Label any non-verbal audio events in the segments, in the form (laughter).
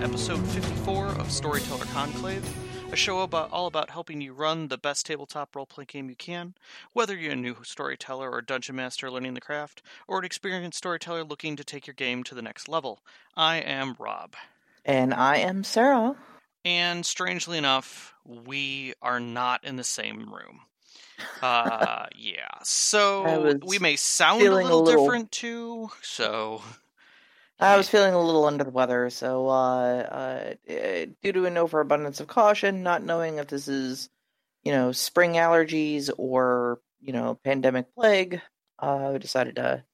to episode 54 of Storyteller Conclave, a show about all about helping you run the best tabletop role-playing game you can, whether you're a new storyteller or dungeon master learning the craft, or an experienced storyteller looking to take your game to the next level. I am Rob. And I am Sarah. And strangely enough, we are not in the same room. Uh, (laughs) yeah. So we may sound a little, a little different too. So I was feeling a little under the weather, so uh, uh, due to an overabundance of caution, not knowing if this is, you know, spring allergies or you know, pandemic plague, uh, we decided to,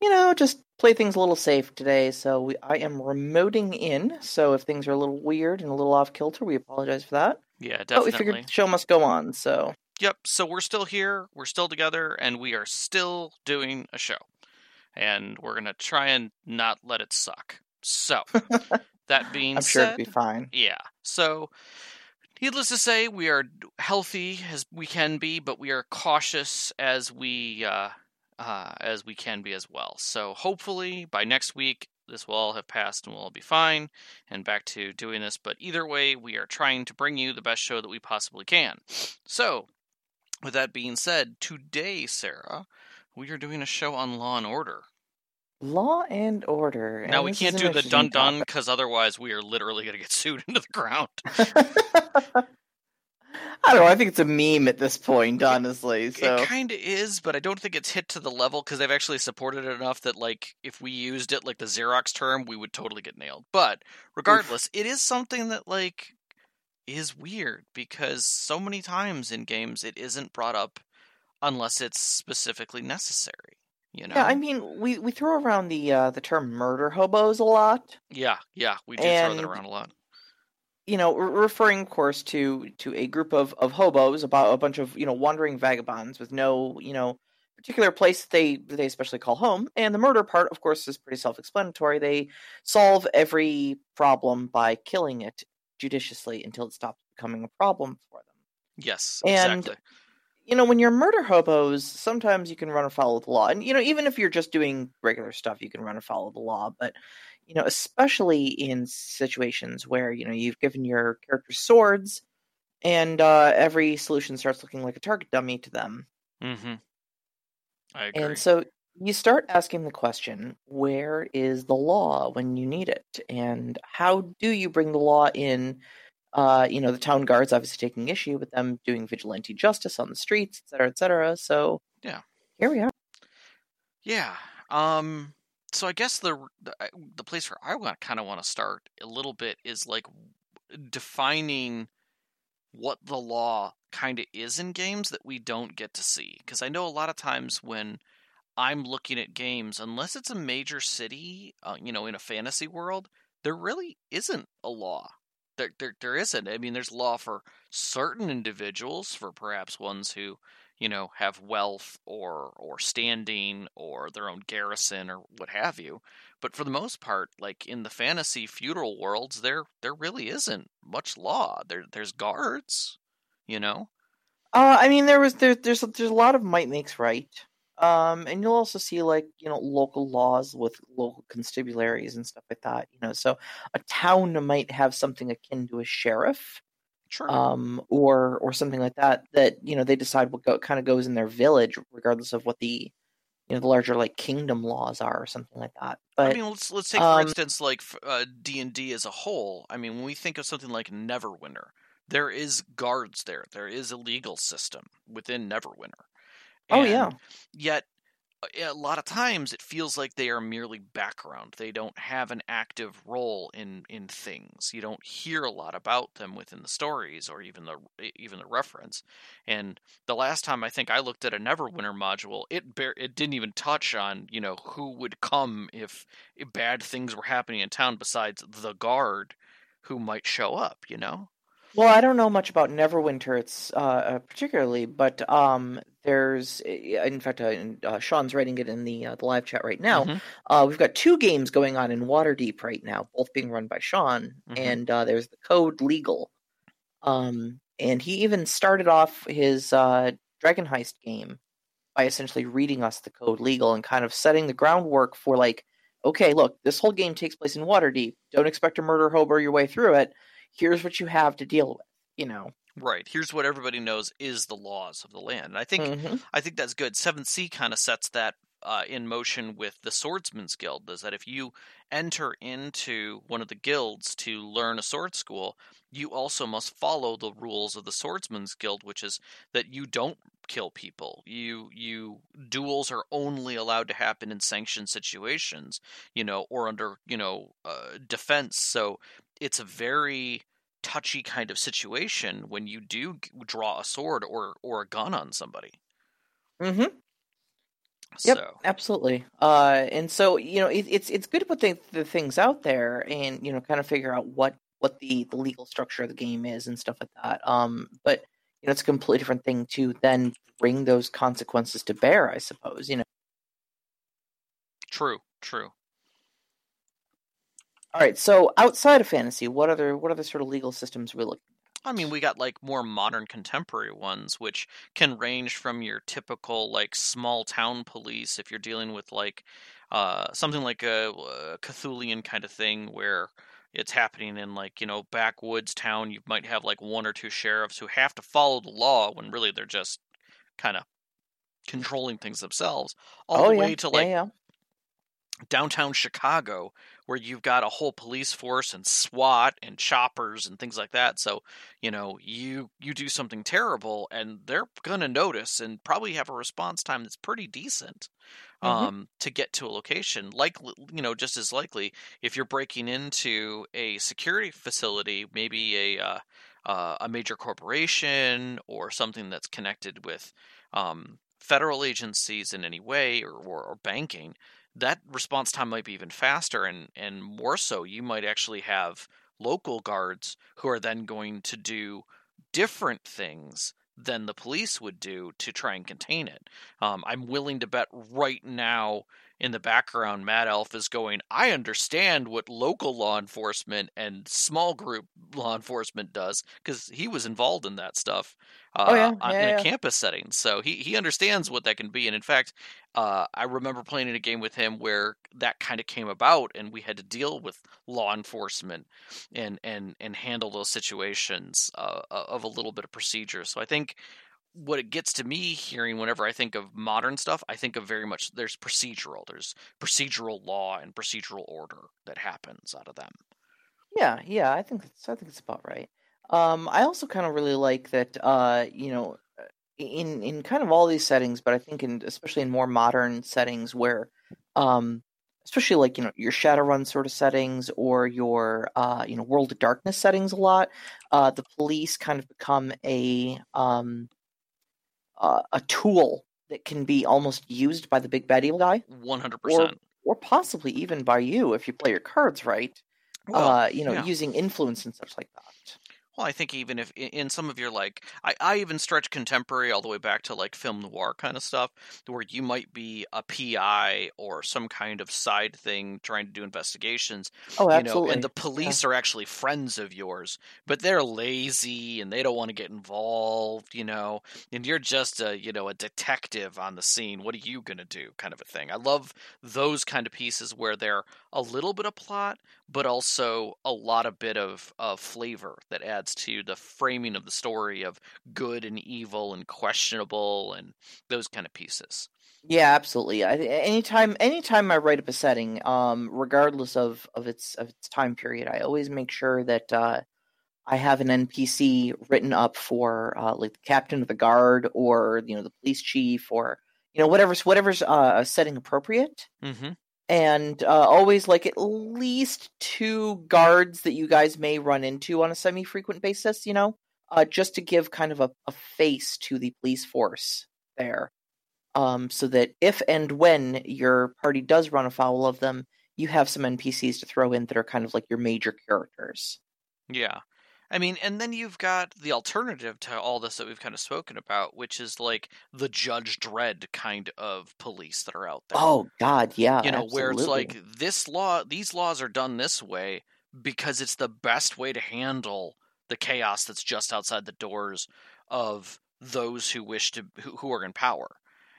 you know, just play things a little safe today. So we, I am remoting in. So if things are a little weird and a little off kilter, we apologize for that. Yeah, definitely. But we figured the show must go on. So Yep. So we're still here. We're still together, and we are still doing a show. And we're gonna try and not let it suck. So (laughs) that being I'm said, sure it'll be fine. Yeah. So needless to say, we are healthy as we can be, but we are cautious as we uh, uh, as we can be as well. So hopefully by next week this will all have passed and we'll all be fine and back to doing this. But either way, we are trying to bring you the best show that we possibly can. So with that being said, today, Sarah, we are doing a show on Law and Order. Law and Order. Now we can't do the dun dun because otherwise we are literally going to get (laughs) sued into the ground. (laughs) I don't know. I think it's a meme at this point, honestly. So it kind of is, but I don't think it's hit to the level because they've actually supported it enough that, like, if we used it like the Xerox term, we would totally get nailed. But regardless, Oof. it is something that like is weird because so many times in games it isn't brought up unless it's specifically necessary. You know? Yeah, I mean, we, we throw around the uh, the term murder hobos a lot. Yeah, yeah, we do and, throw that around a lot. You know, referring, of course, to to a group of, of hobos, about a bunch of you know wandering vagabonds with no you know particular place they they especially call home. And the murder part, of course, is pretty self explanatory. They solve every problem by killing it judiciously until it stops becoming a problem for them. Yes, and, exactly. You know, when you're murder hobos, sometimes you can run afoul of the law. And, you know, even if you're just doing regular stuff, you can run afoul of the law. But, you know, especially in situations where, you know, you've given your characters swords and uh, every solution starts looking like a target dummy to them. Mm-hmm. I agree. And so you start asking the question where is the law when you need it and how do you bring the law in uh, you know the town guards obviously taking issue with them doing vigilante justice on the streets et cetera et cetera. So yeah. here we are. Yeah. Um so i guess the the, the place where i want kind of want to start a little bit is like defining what the law kind of is in games that we don't get to see. Because i know a lot of times when I'm looking at games, unless it's a major city, uh, you know, in a fantasy world, there really isn't a law. There, there, there isn't. I mean, there's law for certain individuals, for perhaps ones who, you know, have wealth or or standing or their own garrison or what have you. But for the most part, like in the fantasy feudal worlds, there there really isn't much law. There there's guards, you know. Uh, I mean, there was there, there's there's a lot of might makes right. Um, and you'll also see like you know local laws with local constabularies and stuff like that. You know, so a town might have something akin to a sheriff, sure. um, or or something like that. That you know they decide what go, kind of goes in their village, regardless of what the you know the larger like kingdom laws are or something like that. But I mean, let's let's take for um, instance like uh, D and D as a whole. I mean, when we think of something like Neverwinter, there is guards there. There is a legal system within Neverwinter oh yeah. Yet a lot of times it feels like they are merely background. They don't have an active role in in things. You don't hear a lot about them within the stories or even the even the reference. And the last time I think I looked at a Neverwinter module, it bare, it didn't even touch on you know who would come if, if bad things were happening in town besides the guard who might show up. You know. Well, I don't know much about Neverwinter, it's uh, uh, particularly, but um, there's, in fact, uh, uh, Sean's writing it in the uh, the live chat right now. Mm-hmm. Uh, we've got two games going on in Waterdeep right now, both being run by Sean, mm-hmm. and there's the Code Legal, um, and he even started off his Dragon Heist game by essentially reading us the Code Legal and kind of setting the groundwork for like okay, look, this whole game takes place in Waterdeep. Don't expect to murder hobo your way through it. Here's what you have to deal with. You know, Right. Here's what everybody knows is the laws of the land. And I think Mhm. I think that's good. Seventh Sea kind of sets that uh, in motion with the Swordsman's Guild. Is that if you enter into one of the guilds to learn a sword school, you also must follow the rules of the Swordsman's Guild, which is that you don't kill people. You you duels are only allowed to happen in sanctioned situations, you know, or under you know uh, defense. So it's a very touchy kind of situation when you do draw a sword or or a gun on somebody. Mm hmm Yep, So absolutely. Uh, and so you know, it, it's it's good to put the, the things out there and you know, kind of figure out what what the the legal structure of the game is and stuff like that. Um, but you know, it's a completely different thing to then bring those consequences to bear. I suppose you know. true, true. All right, so outside of fantasy, what other what other sort of legal systems are we looking? I mean, we got like more modern contemporary ones, which can range from your typical like small town police if you're dealing with like uh, something like a, a Cthulian kind of thing where it's happening in like you know backwoods town. You might have like one or two sheriffs who have to follow the law when really they're just kind of controlling things themselves, all oh the yeah, way to like yeah, yeah. Downtown Chicago, where you've got a whole police force and SWAT and choppers and things like that. So, you know, you you do something terrible, and they're gonna notice and probably have a response time that's pretty decent Mhm. um, to get to a location. Like, you know, just as likely if you're breaking into a security facility, maybe a uh, uh, a major corporation or something that's connected with um, federal agencies in any way or, or, or banking that response time might be even faster and and more so you might actually have local guards who are then going to do different things than the police would do to try and contain it. Um, I'm willing to bet right now in the background, Mad Elf is going, I understand what local law enforcement and small group law enforcement does because he was involved in that stuff uh, Oh, yeah, on- yeah, in a yeah. campus setting. So he, he understands what that can be. And in fact, uh, I remember playing in a game with him where that kind of came about, and we had to deal with law enforcement and and and handle those situations uh, of a little bit of procedure. So I think what it gets to me hearing whenever I think of modern stuff, I think of very much there's procedural, there's procedural law and procedural order that happens out of them. Yeah, yeah, I think that's I think it's about right. Um, I also kind of really like that. Uh, you know, uh, in in kind of all these settings, but I think in especially in more modern settings where, um, especially like you know your Shadowrun sort of settings or your uh, you know World of Darkness settings a lot, uh, the police kind of become a um, uh, a tool that can be almost used by the big bad evil guy, One hundred percent, or possibly even by you if you play your cards right Well, uh, you know, yeah. using influence and such like that. Well, I think even if in- some of your like, I, I even stretch contemporary all the way back to like film noir kind of stuff, where you might be a PI or some kind of side thing trying to do investigations, Oh, you know, absolutely. and the police are actually friends of yours, but they're lazy and they don't want to get involved, you know, and you're just a you know a detective on the scene. What are you gonna do? Kind of a thing. I love those kind of pieces where they're a little bit of plot, but also a lot of bit of, of flavor that adds to the framing of the story of good and evil and questionable and those kind of pieces. Yeah, absolutely. I, anytime, anytime I write up a setting, um, regardless of, of its of its time period, I always make sure that uh, I have an NPC written up for uh, like the captain of the guard or you know the police chief or you know whatever's whatever's uh, setting appropriate. Mm-hmm. And uh, always like at least two guards that you guys may run into on a semi-frequent basis you know? Uh, just to give kind of a, a face to the police force there. Um, so that if and when your party does run afoul of them you have some npcs to throw in that are kind of like your major characters. Yeah. I mean, and then you've got the alternative to all this that we've kind of spoken about, which is like the Judge Dredd kind of police that are out there. oh god yeah you know, where it's like this law, these laws are done this way because it's the best way to handle the chaos that's just outside the doors of those who wish to who, who are in power.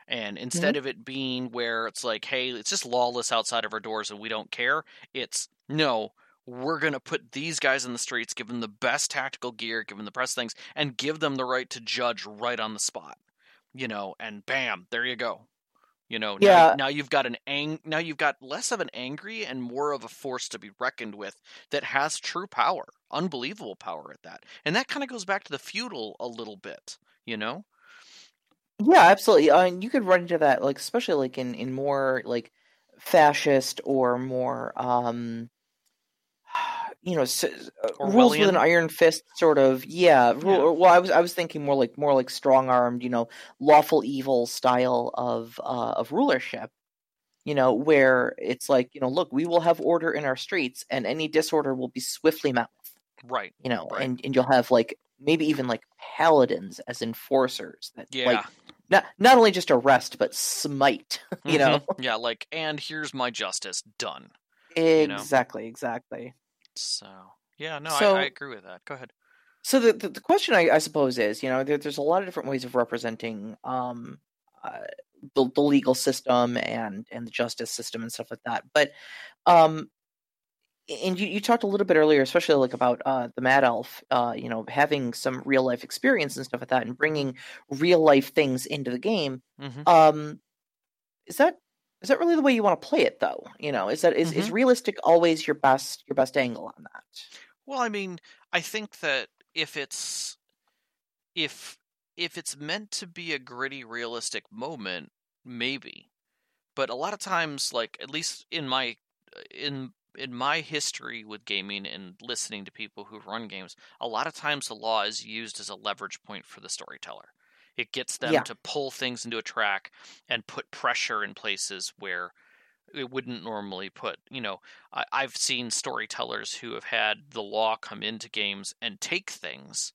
And mm-hmm. instead of it being where it's like, hey, it's just lawless outside of our doors and we don't care, it's no, we're going to put these guys in the streets, give them the best tactical gear, give them the best things, and give them the right to judge right on the spot. You know, and bam, there you go. You know, now, Yeah. now you've got an ang- now you've got less of an angry and more of a force to be reckoned with that has true power, unbelievable power at that. And that kind of goes back to the feudal a little bit, you know? Yeah, absolutely. Uh, and you could run into that, like especially like in in more like fascist or more um, you know, s- uh, rules with an iron fist sort of. Yeah. ru- Yeah. Well, I was I was thinking more like more like strong armed, you know, lawful evil style of uh, of rulership. You know, where it's like, you know, look, we will have order in our streets, and any disorder will be swiftly met with. Right. You know, Right. and and you'll have like maybe even like paladins as enforcers that Yeah. like not not only just arrest but smite. (laughs) you know, Mhm. Yeah, like, and here's my justice done. know? exactly, exactly. So, yeah, no, So- I, I agree with that. Go ahead. So the the, the question I, I suppose is, you know, there, there's a lot of different ways of representing um uh, the the legal system and and the justice system and stuff like that. But um and you, you talked a little bit earlier, especially like about uh, the Mad Elf, uh, you know, having some real life experience and stuff like that, and bringing real life things into the game. hmm Um, is that is that really the way you want to play it, though? You know, is that is, is mm-hmm. realistic always your best your best angle on that? Well, I mean, I think that if it's if if it's meant to be a gritty, realistic moment, maybe. But a lot of times, like at least in my in in my history with gaming and listening to people who run games, a lot of times the law is used as a leverage point for the storyteller. It gets them Yeah. to pull things into a track and put pressure in places where it wouldn't normally put. You know, I, I've seen storytellers who have had the law come into games and take things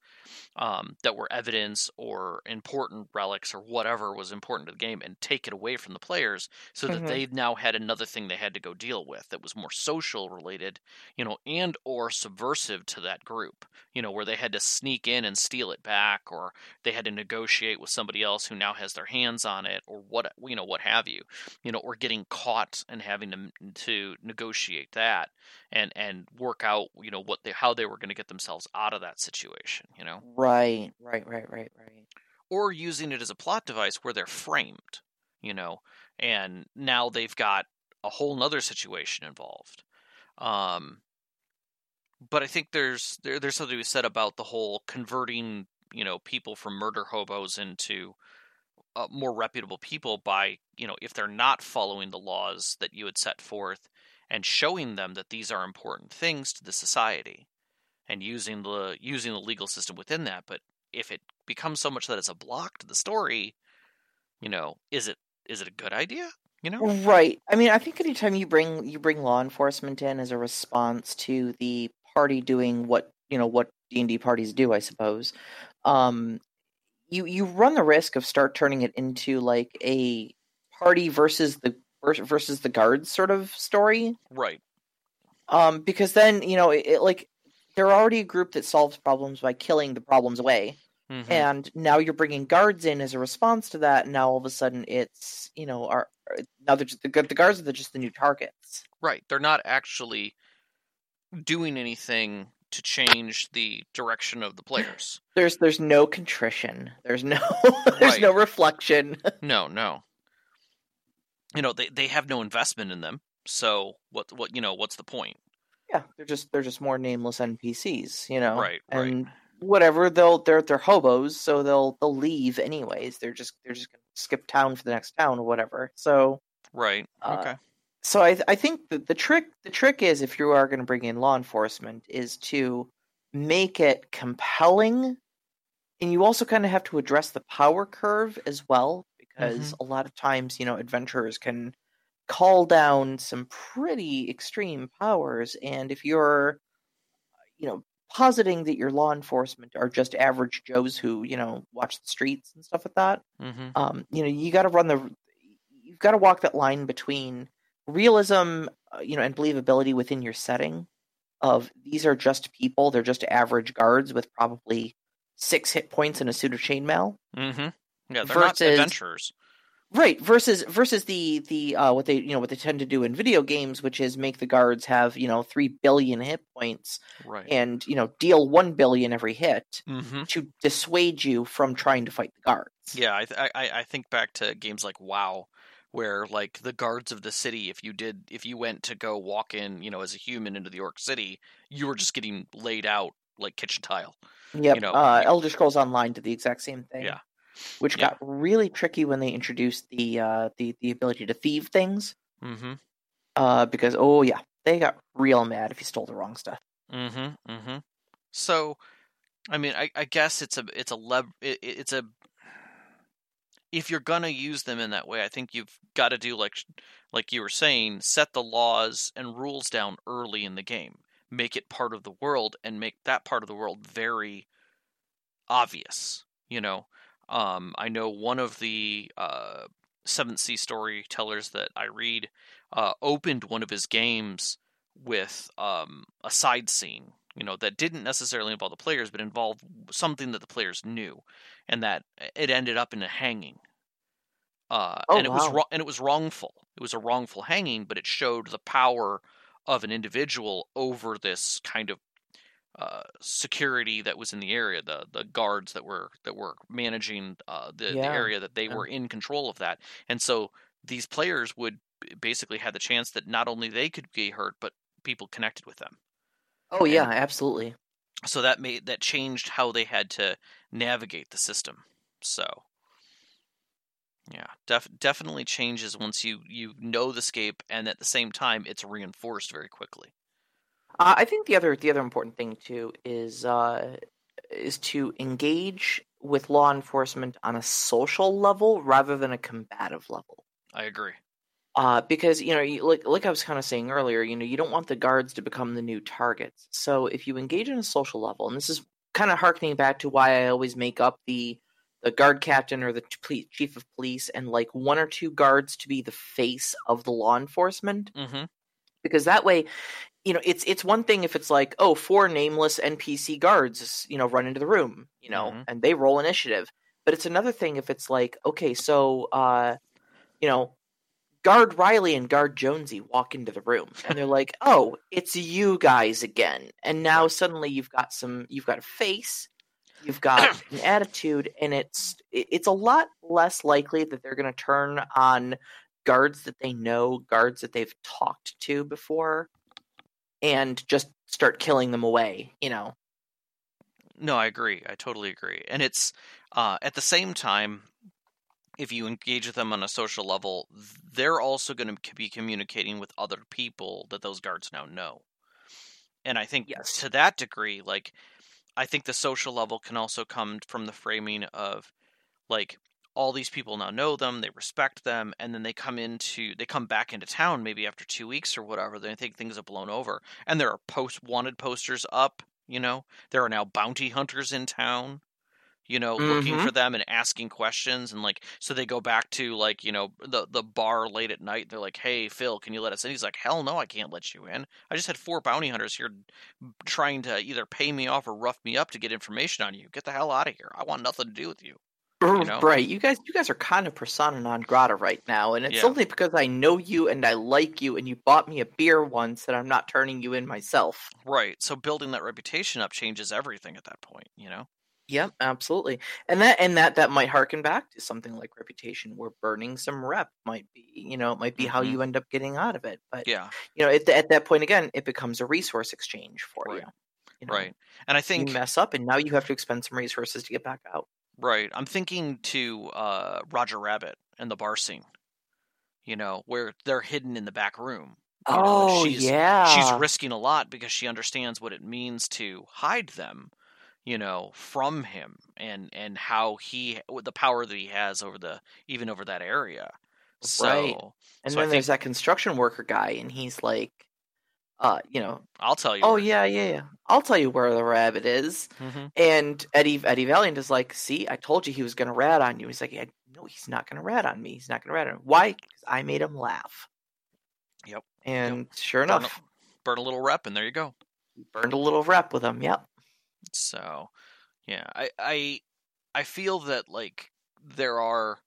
um, that were evidence or important relics or whatever was important to the game and take it away from the players so that Mhm. they now had another thing they had to go deal with that was more social related you know and or subversive to that group you know where they had to sneak in and steal it back or they had to negotiate with somebody else who now has their hands on it or what you know what have you you know or getting caught and having to to negotiate that and and work out you know what they how they were going to get themselves out of that situation you know Right, right, right, right, right. or using it as a plot device where they're framed you know and now they've got a whole nother situation involved um but i think there's there, there's something to be said about the whole converting you know people from murder hobos into uh, more reputable people by you know if they're not following the laws that you had set forth and showing them that these are important things to the society and using the using the legal system within that. But if it becomes so much that it's a block to the story you know is it is it a good idea? You know? Right. I mean, I think anytime you bring you bring law enforcement in as a response to the party doing what you know what D and D parties do, I suppose, um, you you run the risk of start turning it into like a party versus the vers- versus the guards sort of story. right Um, because then you know it, it like they're already a group that solves problems by killing the problems away. Mhm. and now you're bringing guards in as a response to that. And now all of a sudden, it's you know, are are- now they're just, the, the guards are just the new targets. right they're not actually doing anything to change the direction of the players (laughs) There's there's no contrition. There's no (laughs) there's Right. no reflection. (laughs) no no you know they they have no investment in them so what what you know what's the point yeah, they're just they're just more nameless NPCs. You know, right right and whatever they'll they're they're hobos, so they'll they'll leave anyways. They're just they're just gonna skip town for the next town or whatever. So right Uh, okay so I I think that the trick the trick is if you are going to bring in law enforcement is to make it compelling, and you also kind of have to address the power curve as well because a lot of times you know adventurers can call down some pretty extreme powers, and if you're you know positing that your law enforcement are just average Joes who you know watch the streets and stuff like that, hmm um, you know you got to run the you've got to walk that line between realism uh, you know and believability within your setting of these are just people they're just average guards with probably six hit points and a suit of chainmail hmm yeah they're not adventurers Right versus versus the the uh, what they you know what they tend to do in video games, which is make the guards have you know three billion hit points Right. and you know deal one billion every hit mm-hmm. to dissuade you from trying to fight the guards. Yeah, I, th- I I think back to games like WoW, where like the guards of the city, if you did, if you went to go walk in, you know, as a human into the Orc City, you were just getting laid out like kitchen tile. Yep. you know, uh, Elder Scrolls Online did the exact same thing. Yeah. Which Yeah. got really tricky when they introduced the uh, the the ability to thieve things. Mm-hmm. Uh, because oh yeah, they got real mad if you stole the wrong stuff. Mm-hmm. Mm-hmm. So, I mean, I, I guess it's a it's a lev it, it- it's a if you're gonna use them in that way, I think you've got to do like like you were saying, set the laws and rules down early in the game, make it part of the world, and make that part of the world very obvious. You know, um, I know one of the uh, Seventh Sea storytellers that I read uh, opened one of his games with um, a side scene, you know, that didn't necessarily involve the players, but involved something that the players knew, and that it ended up in a hanging. Uh, Oh, and it was wow. and it was wrongful. It was a wrongful hanging, but it showed the power of an individual over this kind of uh, security that was in the area, the the guards that were that were managing uh, the, the area that they yeah. were in control of that, and so these players would basically had the chance that not only they could be hurt, but people connected with them. Oh yeah, absolutely. So that made that changed how they had to navigate the system. So yeah, def- definitely changes once you you know the scape, and at the same time, it's reinforced very quickly. Uh, I think the other the other important thing too is uh, is to engage with law enforcement on a social level rather than a combative level. I agree. Uh, because you know, you, like like I was kind of saying earlier, you know, you don't want the guards to become the new targets. So if you engage in a social level, and this is kind of harkening back to why I always make up the the guard captain or the ch- chief of police and like one or two guards to be the face of the law enforcement hmm because that way you know it's it's one thing if it's like oh four nameless npc guards you know run into the room you know Mhm. and they roll initiative but it's another thing if it's like okay so uh you know guard riley and guard jonesy walk into the room and they're like (laughs) oh it's you guys again and now suddenly you've got some you've got a face you've got (clears throat) an attitude and it's it's a lot less likely that they're going to turn on guards that they know, guards that they've talked to before, and just start killing them away. You know, No, I agree. I totally agree. And it's uh, at the same time, if you engage with them on a social level, they're also going to be communicating with other people that those guards now know. And I think Yes. to that degree, like, I think the social level can also come from the framing of, like, all these people now know them, they respect them, and then they come into, they come back into town maybe after two weeks or whatever. They think things have blown over, and there are post wanted posters up. You know, there are now bounty hunters in town you know looking Mhm. for them and asking questions and like so they go back to like you know the the bar late at night they're like hey phil can you let us in he's like hell no i can't let you in i just had four bounty hunters here trying to either pay me off or rough me up to get information on you get the hell out of here i want nothing to do with you know? right? You guys, you guys are kind of persona non grata right now, and it's Yeah. only because I know you and I like you, and you bought me a beer once that I'm not turning you in myself. right so building that reputation up changes everything at that point you know Yep, absolutely. And that and that that might harken back to something like reputation where burning some rep might be, you know, it might be how Mhm. you end up getting out of it. But yeah you know, at, at that point again, it becomes a resource exchange for Right. you. you know? right and i think You mess up and now you have to expend some resources to get back out. Right. I'm thinking to uh, Roger Rabbit and the bar scene. You know, where they're hidden in the back room. you know, Oh she's, yeah. She's risking a lot because she understands what it means to hide them, you know, from him and and how he the power that he has over the even over that area. So Right. and so I then there's that construction worker guy and he's like uh, you know, I'll tell you. oh yeah, yeah, yeah. I'll tell you where the rabbit is. Mhm. And Eddie Eddie Valiant is like, "See, I told you he was going to rat on you." He's like, yeah, "No, he's not going to rat on me. He's not going to rat on me. Why? Because I made him laugh." Yep. And sure Burn a- enough, burn a little rep and there you go. burned a little rep with him. Yep. So, yeah, I I I feel that like there are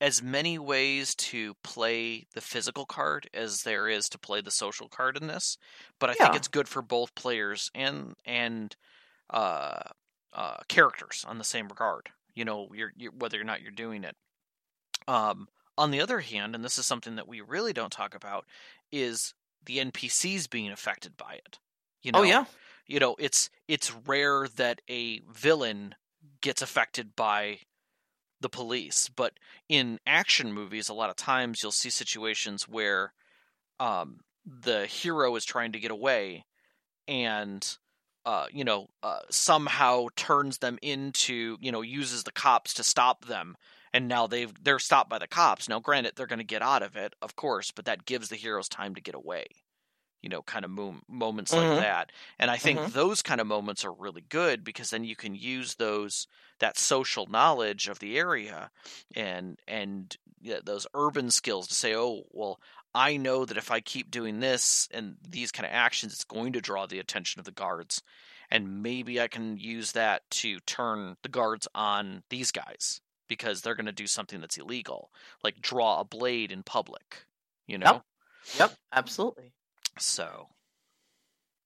as many ways to play the physical card as there is to play the social card in this, but I think it's good for both players and and uh, uh, characters on the same regard. You know, you're, you're whether or not you're doing it. Um, on the other hand, and this is something that we really don't talk about, is the NPCs being affected by it. You know, oh yeah. You know, it's it's rare that a villain gets affected by the police, but in action movies, a lot of times you'll see situations where um, the hero is trying to get away, and uh, you know, uh, somehow turns them into, you know, uses the cops to stop them, and now they've they're stopped by the cops. Now, granted, they're going to get out of it, of course, but that gives the heroes time to get away. You know, kind of mo- moments Mhm. like that, and I think Mhm. those kind of moments are really good because then you can use those that social knowledge of the area and and yeah, those urban skills to say, oh, well, I know that if I keep doing this and these kind of actions, it's going to draw the attention of the guards. And maybe I can use that to turn the guards on these guys because they're going to do something that's illegal, like draw a blade in public, you know? Yep. Absolutely. So,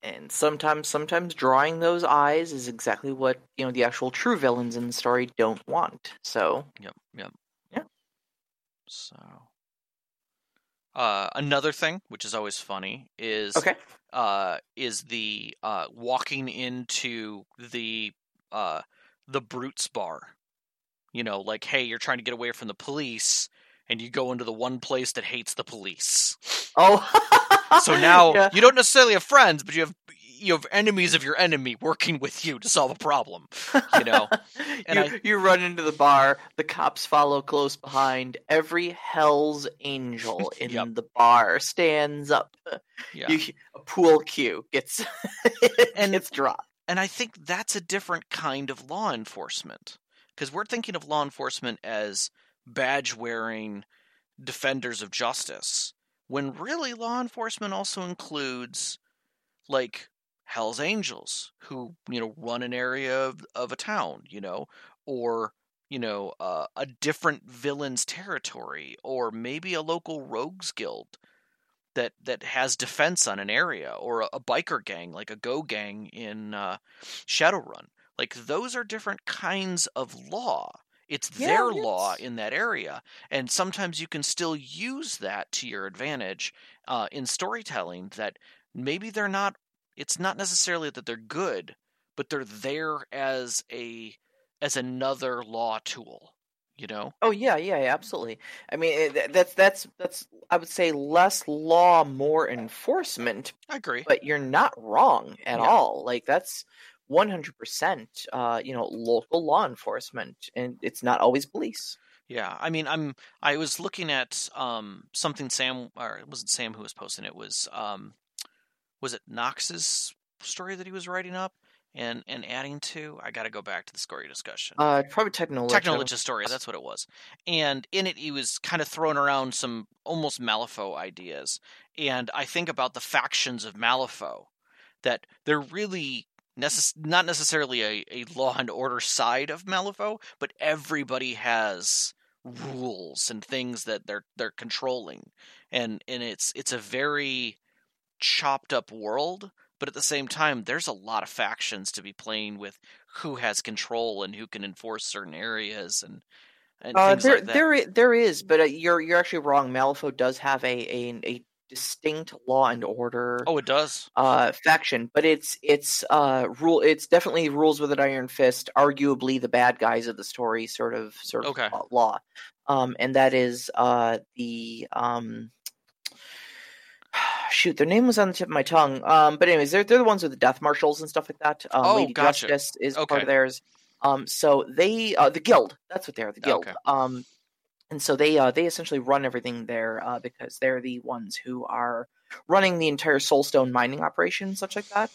And sometimes, sometimes drawing those eyes is exactly what you know the actual true villains in the story don't want. So yep, yep. Yeah. So, uh, another thing, which is always funny, is okay. uh, is the uh, walking into the uh, the brutes bar. You know, like, hey, you're trying to get away from the police, and you go into the one place that hates the police. Oh. (laughs) (laughs) So now Yeah. you don't necessarily have friends, but you have you have enemies of your enemy working with you to solve a problem. You know, (laughs) and you, I- you run into the bar, the cops follow close behind. Every Hell's Angel (laughs) in Yep. the bar stands up. yeah. You, a pool cue gets And- gets dropped. And I think that's a different kind of law enforcement. Because we're thinking of law enforcement as badge wearing defenders of justice, when really law enforcement also includes, like, Hell's Angels, who, you know, run an area of, of a town, you know, or, you know, uh, a different villain's territory, or maybe a local rogues guild that that has defense on an area or a, a biker gang like a go gang in uh, Shadowrun. Like those are different kinds of law. It's Yeah, their yes. law in that area, and sometimes you can still use that to your advantage uh, in storytelling. That maybe they're not. It's not necessarily that they're good, but they're there as a as another law tool. You know? Oh yeah, yeah, yeah, absolutely. I mean, that's that's that's I would say less law, more enforcement, I agree. but you're not wrong at Yeah. all. Like that's 100% uh, you know, local law enforcement and it's not always police. Yeah, I mean, I'm. I was looking at um something Sam, or it wasn't Sam who was posting it. Was um, was it Knox's story that he was writing up and and adding to? I got to go back to the story discussion. Uh probably technology. technology story, that's what it was. And in it, he was kind of throwing around some almost Malifaux ideas. And I think about the factions of Malifaux, that they're really necess- not necessarily a, a law and order side of Malifaux, but everybody has rules and things that they're they're controlling. And and it's it's a very chopped up world, but at the same time there's a lot of factions to be playing with who has control and who can enforce certain areas and and Uh, there, like there, there is, but uh, you're you're actually wrong. Malifaux does have a, a a distinct law and order oh, it does. uh faction, but it's it's uh rule. It's definitely rules with an iron fist. Arguably, the bad guys of the story, sort of sort of Okay. law- um, and that is uh the um. (sighs) Shoot, their name was on the tip of my tongue. Um, but anyways, they're they're the ones with the death marshals and stuff like that. Um, Oh, Lady gotcha. Justice is part of theirs. Um, so they uh, the guild. That's what they are. The guild. Okay. Um, and so they uh, they essentially run everything there uh, because they're the ones who are running the entire soulstone mining operation, such like that.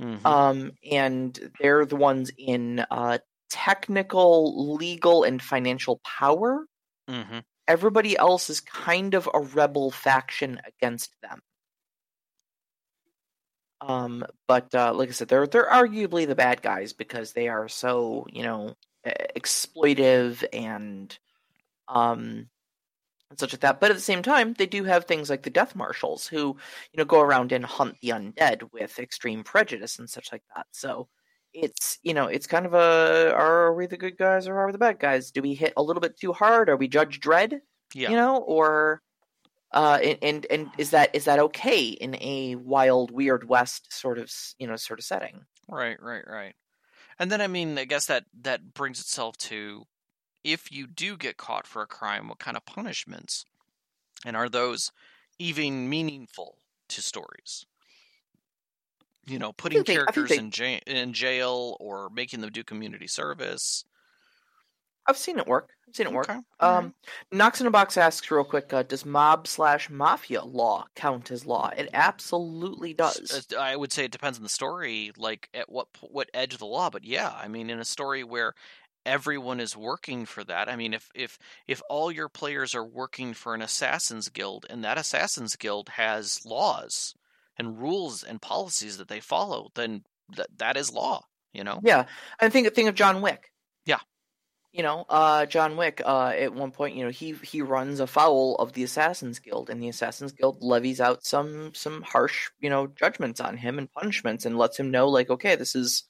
Mhm. Um, and they're the ones in uh, technical, legal, and financial power. Mhm. Everybody else is kind of a rebel faction against them. Um, but uh, like I said, they're they're arguably the bad guys because they are so you know exploitive and um and such like that. But at the same time, they do have things like the death marshals who, you know, go around and hunt the undead with extreme prejudice and such like that. So it's you know it's kind of a are we the good guys or are we the bad guys? Do we hit a little bit too hard? Are we Judge Dredd? Yeah. You know, or uh, and, and and is that is that okay in a wild, weird west sort of you know sort of setting? Right, right, right. And then I mean, I guess that that brings itself to if you do get caught for a crime, what kind of punishments, and are those even meaningful to stories? You know, putting think characters in jail, in jail or making them do community service. I've seen it work. I've seen it work. Okay, all right. Um, Knox in a box asks real quick: uh, Does mob slash mafia law count as law? It absolutely does. I would say it depends on the story, like at what what edge of the law. But yeah, I mean, in a story where everyone is working for that, I mean, if if if all your players are working for an assassins guild, and that assassins guild has laws and rules and policies that they follow, then that that is law. You know. Yeah, and think think of John Wick. Yeah. You know, uh, John Wick. Uh, at one point, you know, he he runs afoul of the Assassins Guild, and the Assassins Guild levies out some some harsh, you know, judgments on him and punishments, and lets him know, like, okay, this is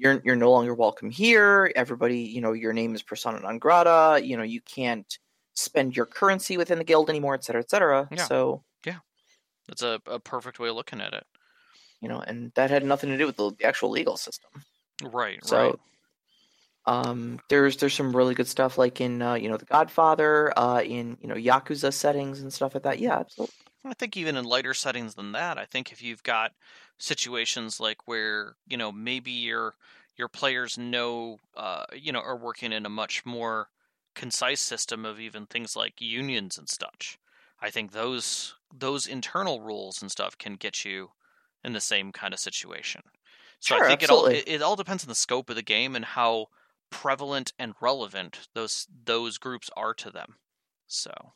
you're you're no longer welcome here. Everybody, you know, your name is persona non grata. You know, you can't spend your currency within the guild anymore, et cetera, et cetera. Yeah. So yeah, That's a, a perfect way of looking at it. you know, and that had nothing to do with the, the actual legal system. Right. So, right. um, there's there's some really good stuff like in uh, you know The Godfather, uh, in you know Yakuza settings and stuff like that. Yeah, absolutely. I think even in lighter settings than that, I think if you've got situations like where you know maybe your your players know uh, you know are working in a much more concise system of even things like unions and such. I think those those internal rules and stuff can get you in the same kind of situation. So Sure, I think it all it, it all depends on the scope of the game and how prevalent and relevant those those groups are to them. So.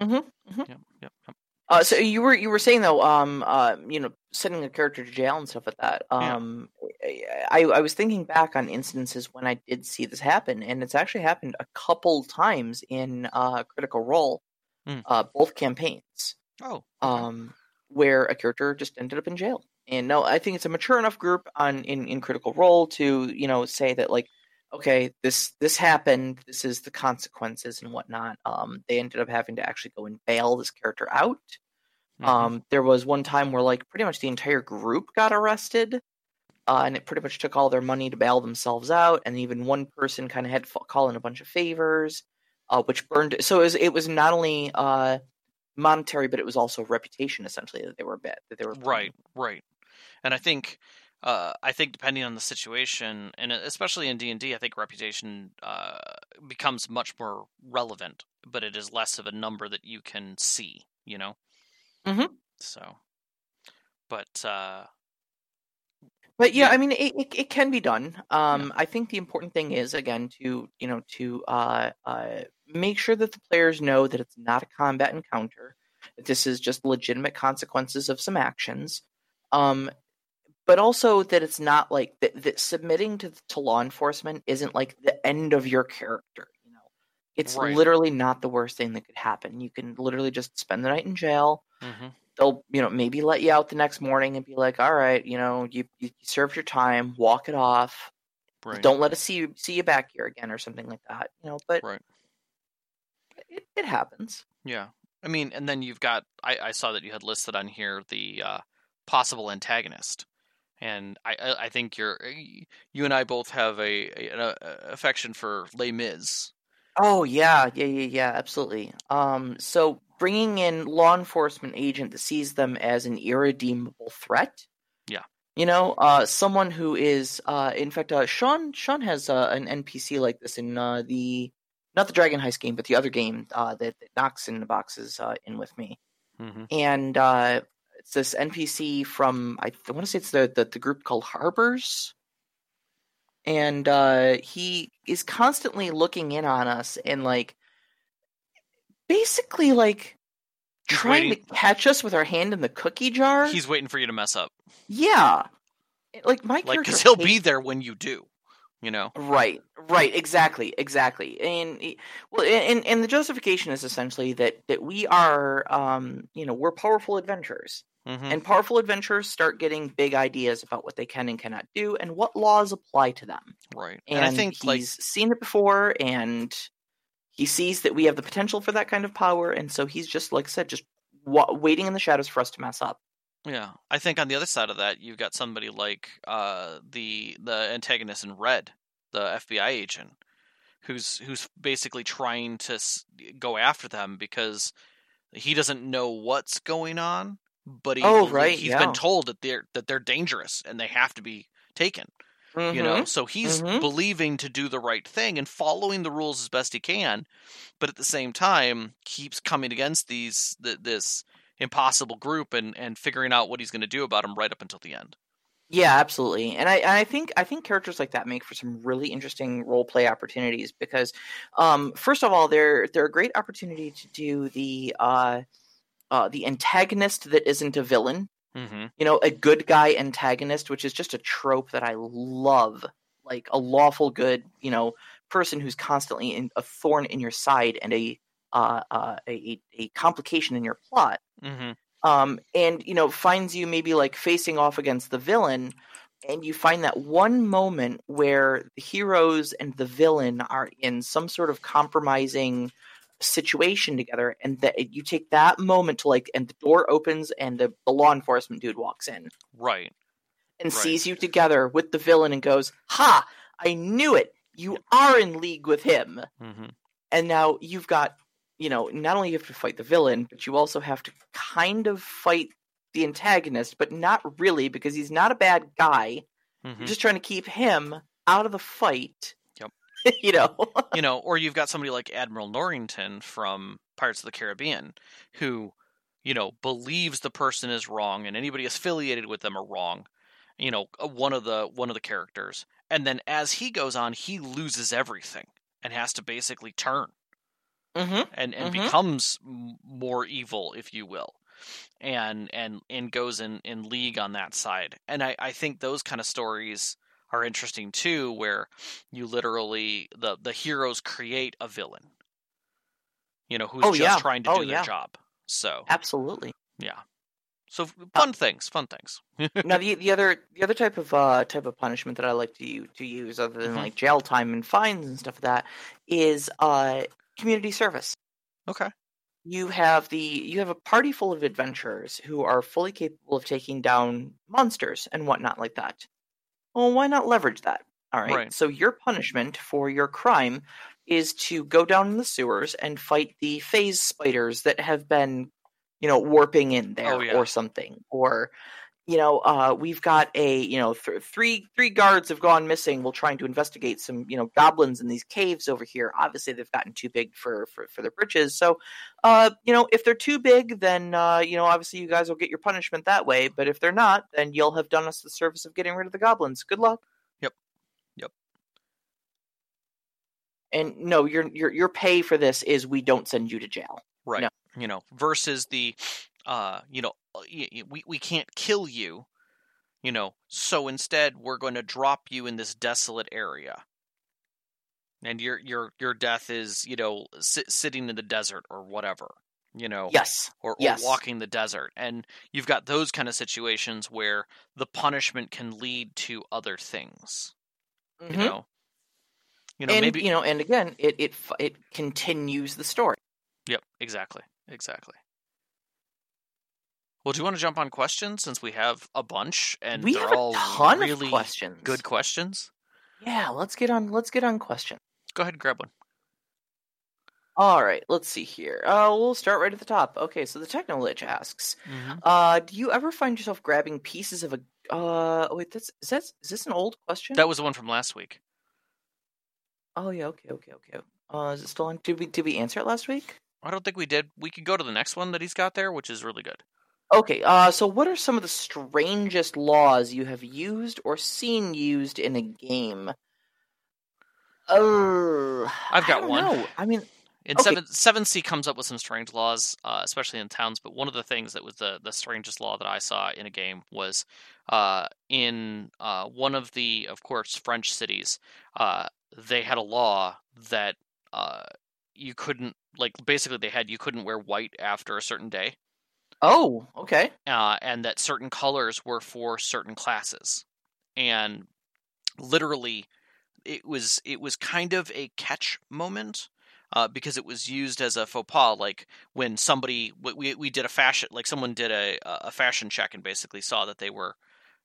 Mhm, mhm. Yep. Yep. yep. Uh, so you were you were saying though, um, uh, you know, sending a character to jail and stuff like that. Yeah. Um, I I was thinking back on instances when I did see this happen, and it's actually happened a couple times in uh, Critical Role, Hmm. uh, both campaigns. Oh. okay. um, where a character just ended up in jail. And no, I think it's a mature enough group on in, in Critical Role to you know say that like, okay, this this happened. This is the consequences and whatnot. Um, they ended up having to actually go and bail this character out. Mhm. Um, there was one time where like pretty much the entire group got arrested. Uh, and it pretty much took all their money to bail themselves out, and even one person kind of had to call in a bunch of favors, uh, which burned. So it was, it was not only uh, monetary, but it was also reputation essentially that they were bit that they were Right, right. And I think, uh, I think depending on the situation, and especially in D and I think reputation uh, becomes much more relevant, but it is less of a number that you can see. You know. Mhm. So, but uh, But yeah, Yeah. I mean, it, it, it can be done. Um, I think the important thing is again to you know to uh, uh, make sure that the players know that it's not a combat encounter. That this is just legitimate consequences of some actions. Um, but also that it's not like that, that submitting to to law enforcement isn't like the end of your character. You know, it's Right. literally not the worst thing that could happen. You can literally just spend the night in jail mhm. they'll you know maybe let you out the next morning and be like all right you know you you served your time walk it off right, don't let us see you see you back here again or something like that you know but right. it, it happens Yeah. I mean, and then you've got. I, I saw that you had listed on here the uh, possible antagonist, and I, I, think you're. You and I both have a, a an uh, affection for Les Mis. oh yeah yeah yeah yeah absolutely um so bringing in law enforcement agent that sees them as an irredeemable threat Yeah. you know uh someone who is uh in fact uh sean sean has uh, an npc like this in uh the not the dragon heist game but the other game uh that, that Knox in the boxes uh in with me Mm-hmm. and uh, it's this NPC from I, want to say it's the, the the group called Harpers, and uh, he is constantly looking in on us and like basically like He's trying waiting- to catch us with our hand in the cookie jar. He's waiting for you to mess up, yeah, like my like because he'll hates- be there when you do. You know. Right, right, exactly, exactly. And eh, well, and and the justification is essentially that that we are, um, you know, we're powerful adventurers, hmm and powerful adventurers start getting big ideas about what they can and cannot do, and what laws apply to them. Right. And, And, I think he's like seen it before, and he sees that we have the potential for that kind of power, and so he's just, like I said, just wa- waiting in the shadows for us to mess up. Yeah, I think on the other side of that, you've got somebody like uh, the the antagonist in Red, the FBI agent, who's who's basically trying to s- go after them because he doesn't know what's going on, but he Oh, right, he's yeah. been told that they're that they're dangerous and they have to be taken. You know, so he's mhm. believing to do the right thing and following the rules as best he can, but at the same time keeps coming against these th- this impossible group and and figuring out what he's going to do about them right up until the end. Yeah, absolutely. And I, and I think I think characters like that make for some really interesting role play opportunities because, um, first of all, they're they're a great opportunity to do the uh, uh, the antagonist that isn't a villain. Mm-hmm. You know, a good guy antagonist, which is just a trope that I love. Like a lawful good, you know, person who's constantly in, a thorn in your side and a uh, uh, a a complication in your plot Mm-hmm. um, and you know finds you maybe like facing off against the villain and you find that one moment where the heroes and the villain are in some sort of compromising situation together and that you take that moment to like and the door opens and the, the law enforcement dude walks in Right. and Right. sees you together with the villain and goes ha i knew it you are in league with him Mm-hmm. and now you've got you know not only you have to fight the villain but you also have to kind of fight the antagonist but not really because he's not a bad guy Mm-hmm. you're just trying to keep him out of the fight. (laughs) you know you know, or you've got somebody like Admiral Norrington from Pirates of the Caribbean, who, you know, believes the person is wrong and anybody affiliated with them are wrong. You know, uh, one of the one of the characters, and then as he goes on, he loses everything and has to basically turn hmm and and Mhm. becomes more evil, if you will, and and and goes in in league on that side. And I I think those kind of stories are interesting too, where you literally the the heroes create a villain, you know, who's Oh, just yeah. trying to Oh, do their yeah. job. So absolutely yeah, so fun things, fun things. (laughs) now the the other the other type of uh type of punishment that i like to to use other than Mhm. like jail time and fines and stuff like that is uh community service okay. you have the you have a party full of adventurers who are fully capable of taking down monsters and whatnot like that. Well, why not leverage that? All right. Right. So your punishment for your crime is to go down in the sewers and fight the phase spiders that have been, you know, warping in oh, there Oh, yeah. or something. Or, you know, uh, we've got a, you know, th- three three guards have gone missing. We're trying to investigate some, you know, goblins in these caves over here. Obviously, they've gotten too big for for, for their britches. So, uh, you know, if they're too big, then uh, you know, obviously, you guys will get your punishment that way. But if they're not, then you'll have done us the service of getting rid of the goblins. Good luck. Yep. Yep. And no, your your your pay for this is we don't send you to jail. Right. No. You know, versus the, uh, you know, uh, we we can't kill you, you know, so instead we're going to drop you in this desolate area, and your your your death is you know sit, sitting in the desert or whatever, you know, Yes. or, or yes. walking the desert, and you've got those kind of situations where the punishment can lead to other things, you Mhm. know. You know, and maybe you know, and again, it it it continues the story. Yep, exactly. Exactly. Well, do you want to jump on questions since we have a bunch and we they're have a all ton really of questions. good questions? Yeah, let's get on. Let's get on questions. Go ahead and grab one. All right, let's see here. Uh, we'll start right at the top. Okay, so the Technolich asks, uh, do you ever find yourself grabbing pieces of a? Uh, wait, that's is that is this an old question? That was the one from last week. Oh yeah, okay, okay, okay. Uh, is it still on? Did we did we answer it last week? I don't think we did. We could go to the next one that he's got there, which is really good. Okay, uh, so what are some of the strangest laws you have used or seen used in a game? Oh, I've got don't one. know. I mean, in Okay. seven 7th Sea comes up with some strange laws, uh, especially in towns. But one of the things that was the the strangest law that I saw in a game was uh, in uh, one of the, of course, French cities. Uh, they had a law that uh, you couldn't like basically they had you couldn't wear white after a certain day, Oh, okay. uh, and that certain colors were for certain classes, and literally it was it was kind of a catch moment uh, because it was used as a faux pas like when somebody we- we, did a fashion like someone did a a fashion check and basically saw that they were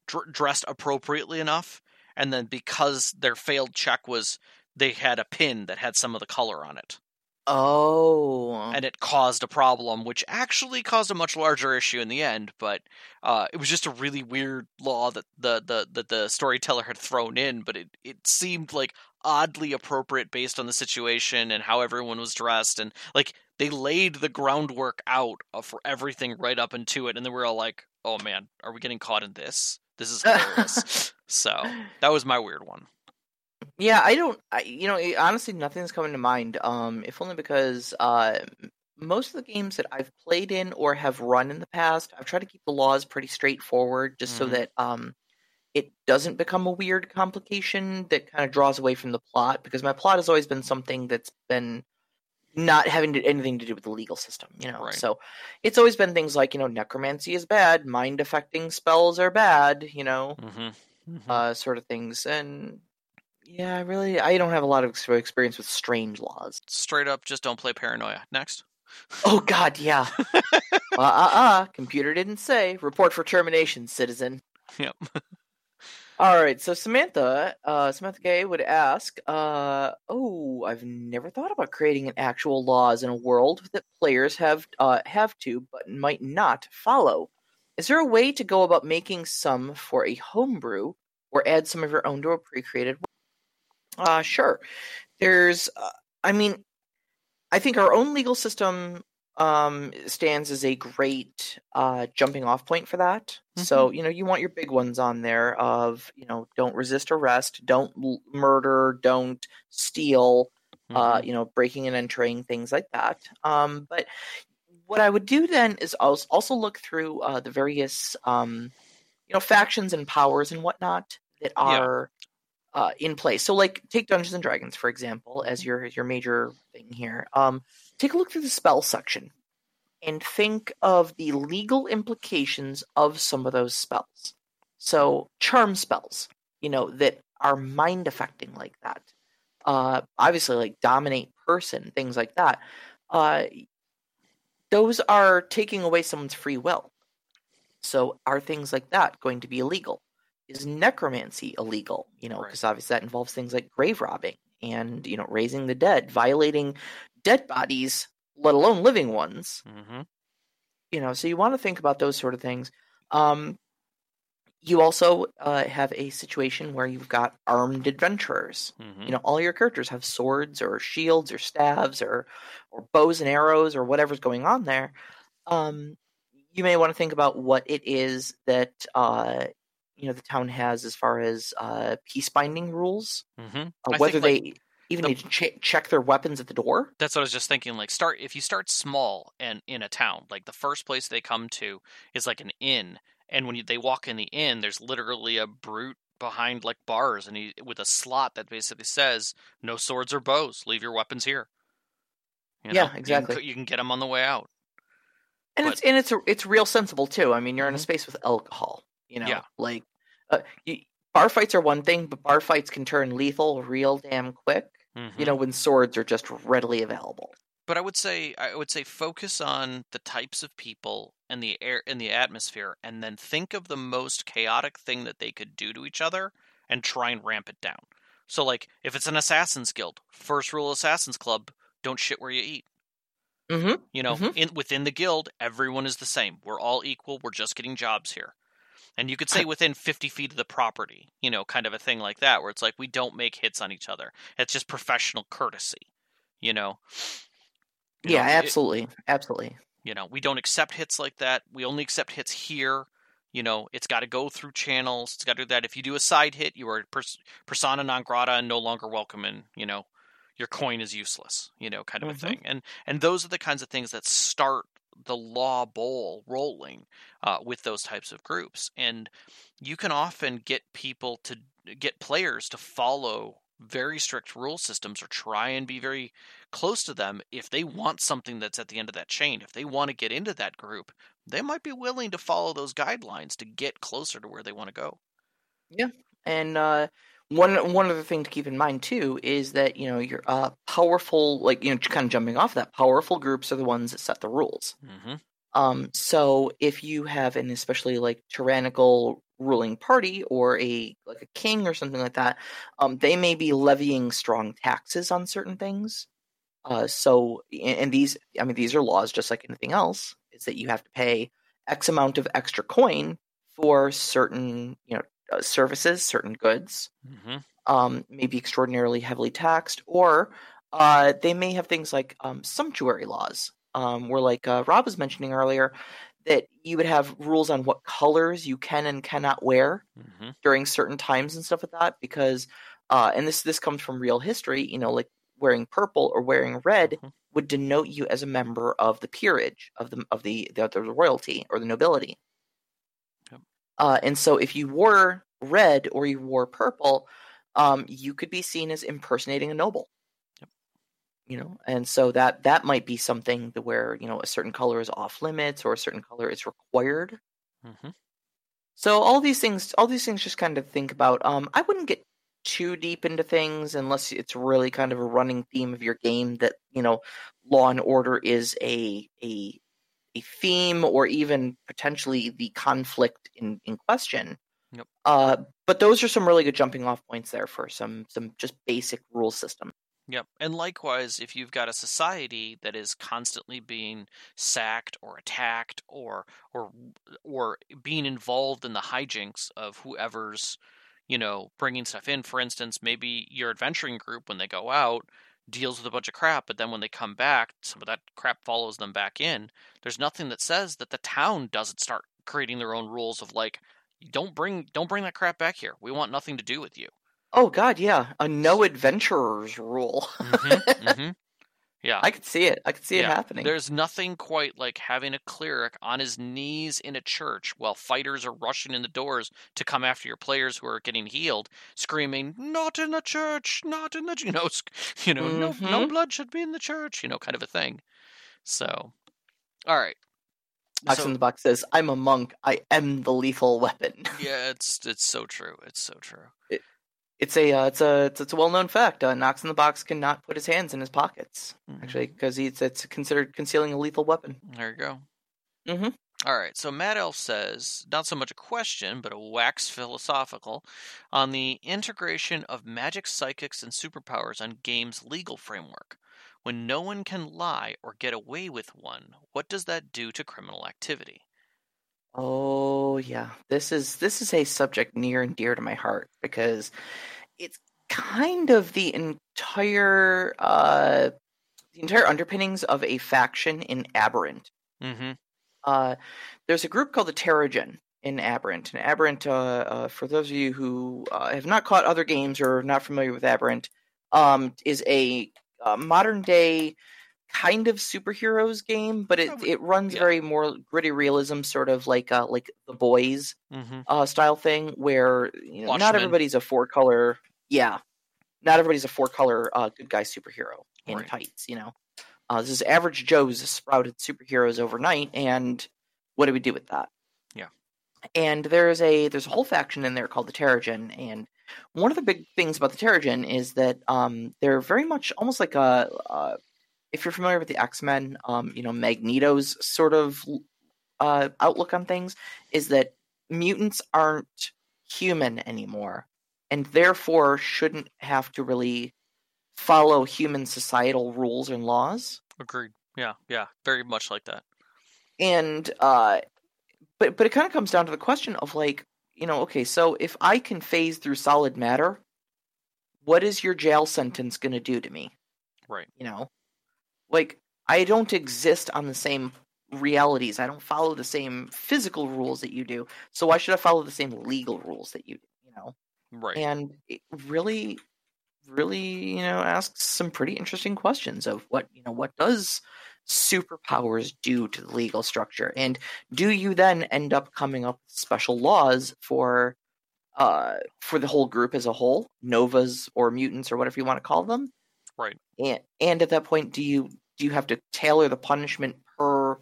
dr- dressed appropriately enough. And then because their failed check was they had a pin that had some of the color on it Oh. and it caused a problem, which actually caused a much larger issue in the end. But uh, it was just a really weird law that the the that the storyteller had thrown in, but it it seemed like oddly appropriate based on the situation and how everyone was dressed, and like they laid the groundwork out for everything right up into it, and then we were all like, "Oh man, are we getting caught in this? This is (laughs) hilarious." so that was my weird one. Yeah, I don't. I, you know, honestly, nothing's coming to mind. Um, if only because uh, most of the games that I've played in or have run in the past, I've tried to keep the laws pretty straightforward, just so Mhm. that um, it doesn't become a weird complication that kind of draws away from the plot. Because my plot has always been something that's been not having to, anything to do with the legal system, you know. Right. So it's always been things like you know, necromancy is bad, mind affecting spells are bad, you know Mm-hmm. uh, sort of things. And yeah, I really I don't have a lot of experience with strange laws. Straight up, just don't play Paranoia. Next. Oh God, yeah. uh, uh, uh. Computer didn't say. Report for termination, citizen. Yep. (laughs) All right, so Samantha, uh, Samantha Gay would ask, uh, "Oh, I've never thought about creating an actual laws in a world that players have uh, have to, but might not follow. Is there a way to go about making some for a homebrew, or add some of your own to a pre-created?" Uh, sure. There's, uh, I mean, I think our own legal system um, stands as a great uh, jumping off point for that. So, you know, you want your big ones on there of, you know, don't resist arrest, don't l- murder, don't steal, uh, Mhm. you know, breaking and entering, things like that. Um, but what I would do then is also look through uh, the various, um, you know, factions and powers and whatnot that are uh, in place. So, like, take Dungeons and Dragons for example as your your major thing here. Um, take a look through the spell section and think of the legal implications of some of those spells. So, charm spells, you know, that are mind affecting like that. Uh, obviously, like dominate person, things like that. Uh, those are taking away someone's free will. So, are things like that going to be illegal? Is necromancy illegal? You know, Right. because obviously that involves things like grave robbing and you know raising the dead, violating dead bodies, let alone living ones Mhm. you know so you want to think about those sort of things um you also uh, have a situation where you've got armed adventurers Mhm. you know all your characters have swords or shields or staves or or bows and arrows or whatever's going on there um you may want to think about what it is that uh you know the town has as far as uh peace binding rules Mhm. or I whether think, they like, even the- need to che- check their weapons at the door That's what I was just thinking. Like, start if you start small and in a town, like the first place they come to is like an inn, and when you, they walk in the inn, there's literally a brute behind like bars, and he with a slot that basically says "No swords or bows. Leave your weapons here." You Yeah, know? You can exactly. You can, get them on the way out. and But- it's and it's it's real sensible too. I mean, you're in a Mhm. space with alcohol. You know, Yeah. like uh, you, bar fights are one thing, but bar fights can turn lethal real damn quick. You Mhm. know, when swords are just readily available. but I would say I would say focus on the types of people and the air and the atmosphere, and then think of the most chaotic thing that they could do to each other, and try and ramp it down. So, like, if it's an assassins guild, first rule of assassins club: don't shit where you eat. Mm-hmm. You know, Mhm. in within the guild, everyone is the same. We're all equal. We're just getting jobs here. And you could say within 50 feet of the property, you know, kind of a thing like that, where it's like we don't make hits on each other. It's just professional courtesy, you know. You Yeah, know, it- absolutely, absolutely. you know, we don't accept hits like that. We only accept hits here. You know, it's got to go through channels. It's got to do that. If you do a side hit, you are pers- persona non grata and no longer welcome and you know, your coin is useless, you know, kind of Mhm. a thing. And and those are the kinds of things that start the law bowl rolling uh, with those types of groups. And you can often get people to get players to follow very strict rule systems or try and be very close to them if they want something that's at the end of that chain. If they want to get into that group, they might be willing to follow those guidelines to get closer to where they want to go. Yeah. And uh, one one other thing to keep in mind too is that you know your uh, powerful, like you know, kind of jumping off that, powerful groups are the ones that set the rules. Mm-hmm. Um, so if you have an especially like tyrannical ruling party or a like a king or something like that, um, they may be levying strong taxes on certain things. Uh, so and these, I mean, these are laws just like anything else. Is that you have to pay X amount of extra coin for certain you know services, certain goods Mm-hmm. um, may be extraordinarily heavily taxed, or uh, they may have things like um, sumptuary laws, um, where, like uh, Rob was mentioning earlier, that you would have rules on what colors you can and cannot wear Mm-hmm. during certain times and stuff like that. Because, uh, and this this comes from real history, you know, like wearing purple or wearing red Mhm. would denote you as a member of the peerage of the of the the, the royalty or the nobility. Uh, and so, if you wore red or you wore purple, um, you could be seen as impersonating a noble. Yep. You know, and so that that might be something to where you know a certain color is off limits or a certain color is required. Mm-hmm. So all these things, all these things, just kind of think about. Um, I wouldn't get too deep into things unless it's really kind of a running theme of your game that you know, law and order is a a a theme or even potentially the conflict in in question. Yep. Uh, but those are some really good jumping off points there for some some just basic rule system. Yep. And likewise, if you've got a society that is constantly being sacked or attacked or or or being involved in the hijinks of whoever's, you know, bringing stuff in, for instance, maybe your adventuring group when they go out deals with a bunch of crap, but then when they come back, some of that crap follows them back in. There's nothing that says that the town doesn't start creating their own rules of like don't bring don't bring that crap back here. We want nothing to do with you. Oh God, yeah, a no adventurers rule. hmm hmm Yeah. I could see it. I could see it happening. There's nothing quite like having a cleric on his knees in a church while fighters are rushing in the doors to come after your players who are getting healed, screaming, "Not in the church! Not in the (laughs) you know, you know, no, no Mhm. blood should be in the church," you know, kind of a thing. So, all right. Box So- in the box says, "I'm a monk. I am the lethal weapon." Yeah, it's it's so true. It's so true. It's a uh, it's a it's, it's a well known fact. Uh, Knox in the box cannot put his hands in his pockets actually because it's it's considered concealing a lethal weapon. There you go. Mhm. All right. So Mad Elf says, not so much a question, but a wax philosophical on the integration of magic, psychics, and superpowers on games' legal framework. When no one can lie or get away with one, what does that do to criminal activity? Oh yeah, this is this is a subject near and dear to my heart because it's kind of the entire uh the entire underpinnings of a faction in Aberrant. Mm-hmm. Uh, there's a group called the Teragen in Aberrant. And Aberrant, uh, uh, for those of you who uh, have not caught other games or are not familiar with Aberrant, um, is a uh, modern day kind of superheroes game, but it, it runs yeah. very more gritty realism, sort of like uh, like the Boys Mm-hmm. uh, style thing, where you know, not everybody's a four color. Yeah, not everybody's a four color uh, good guy superhero in Right. tights. You know, uh, this is average Joe's sprouted superheroes overnight, and what do we do with that? Yeah. And there's a there's a whole faction in there called the Teragen, and one of the big things about the Teragen is that um, they're very much almost like a. Uh, if you're familiar with the X Men, um, you know Magneto's sort of uh, outlook on things is that mutants aren't human anymore, and therefore shouldn't have to really follow human societal rules and laws. Agreed. Yeah, yeah, very much like that. And uh, but but it kind of comes down to the question of like you know okay so if I can phase through solid matter, what is your jail sentence going to do to me? Right. You know, like I don't exist on the same realities. I don't follow the same physical rules that you do. So why should I follow the same legal rules that you do? You know. Right. And it really, really, you know, asks some pretty interesting questions of what, you know, what does superpowers do to the legal structure? And do you then end up coming up with special laws for uh for the whole group as a whole, novas or mutants or whatever you want to call them? Right. And and at that point do you do you have to tailor the punishment per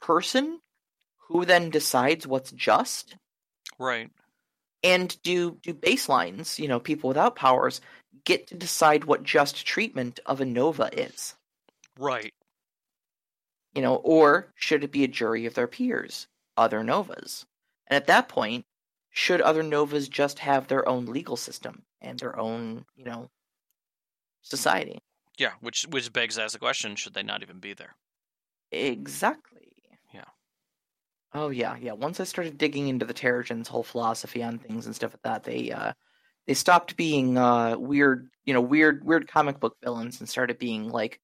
person who then decides what's just? Right. And do do baselines, you know, people without powers get to decide what just treatment of a nova is? Right. You know, or should it be a jury of their peers, other novas? And at that point, should other novas just have their own legal system and their own, you know, society? Yeah, which which begs as a question: Should they not even be there? Exactly. Yeah. Oh yeah, yeah. Once I started digging into the Teragens' whole philosophy on things and stuff like that, they uh they stopped being uh weird, you know, weird weird comic book villains and started being like,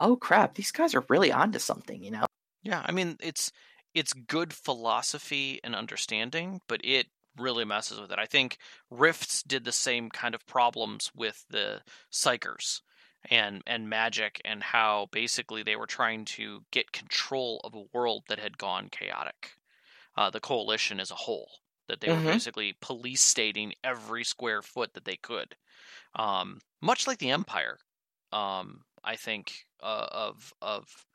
oh crap, these guys are really onto something, you know. Yeah, I mean it's it's good philosophy and understanding, but it really messes with it. I think Rifts did the same kind of problems with the Psykers and and magic and how basically they were trying to get control of a world that had gone chaotic. Uh, the coalition as a whole that they Mhm. were basically police stating every square foot that they could, um, much like the Empire. Um, I think uh, of of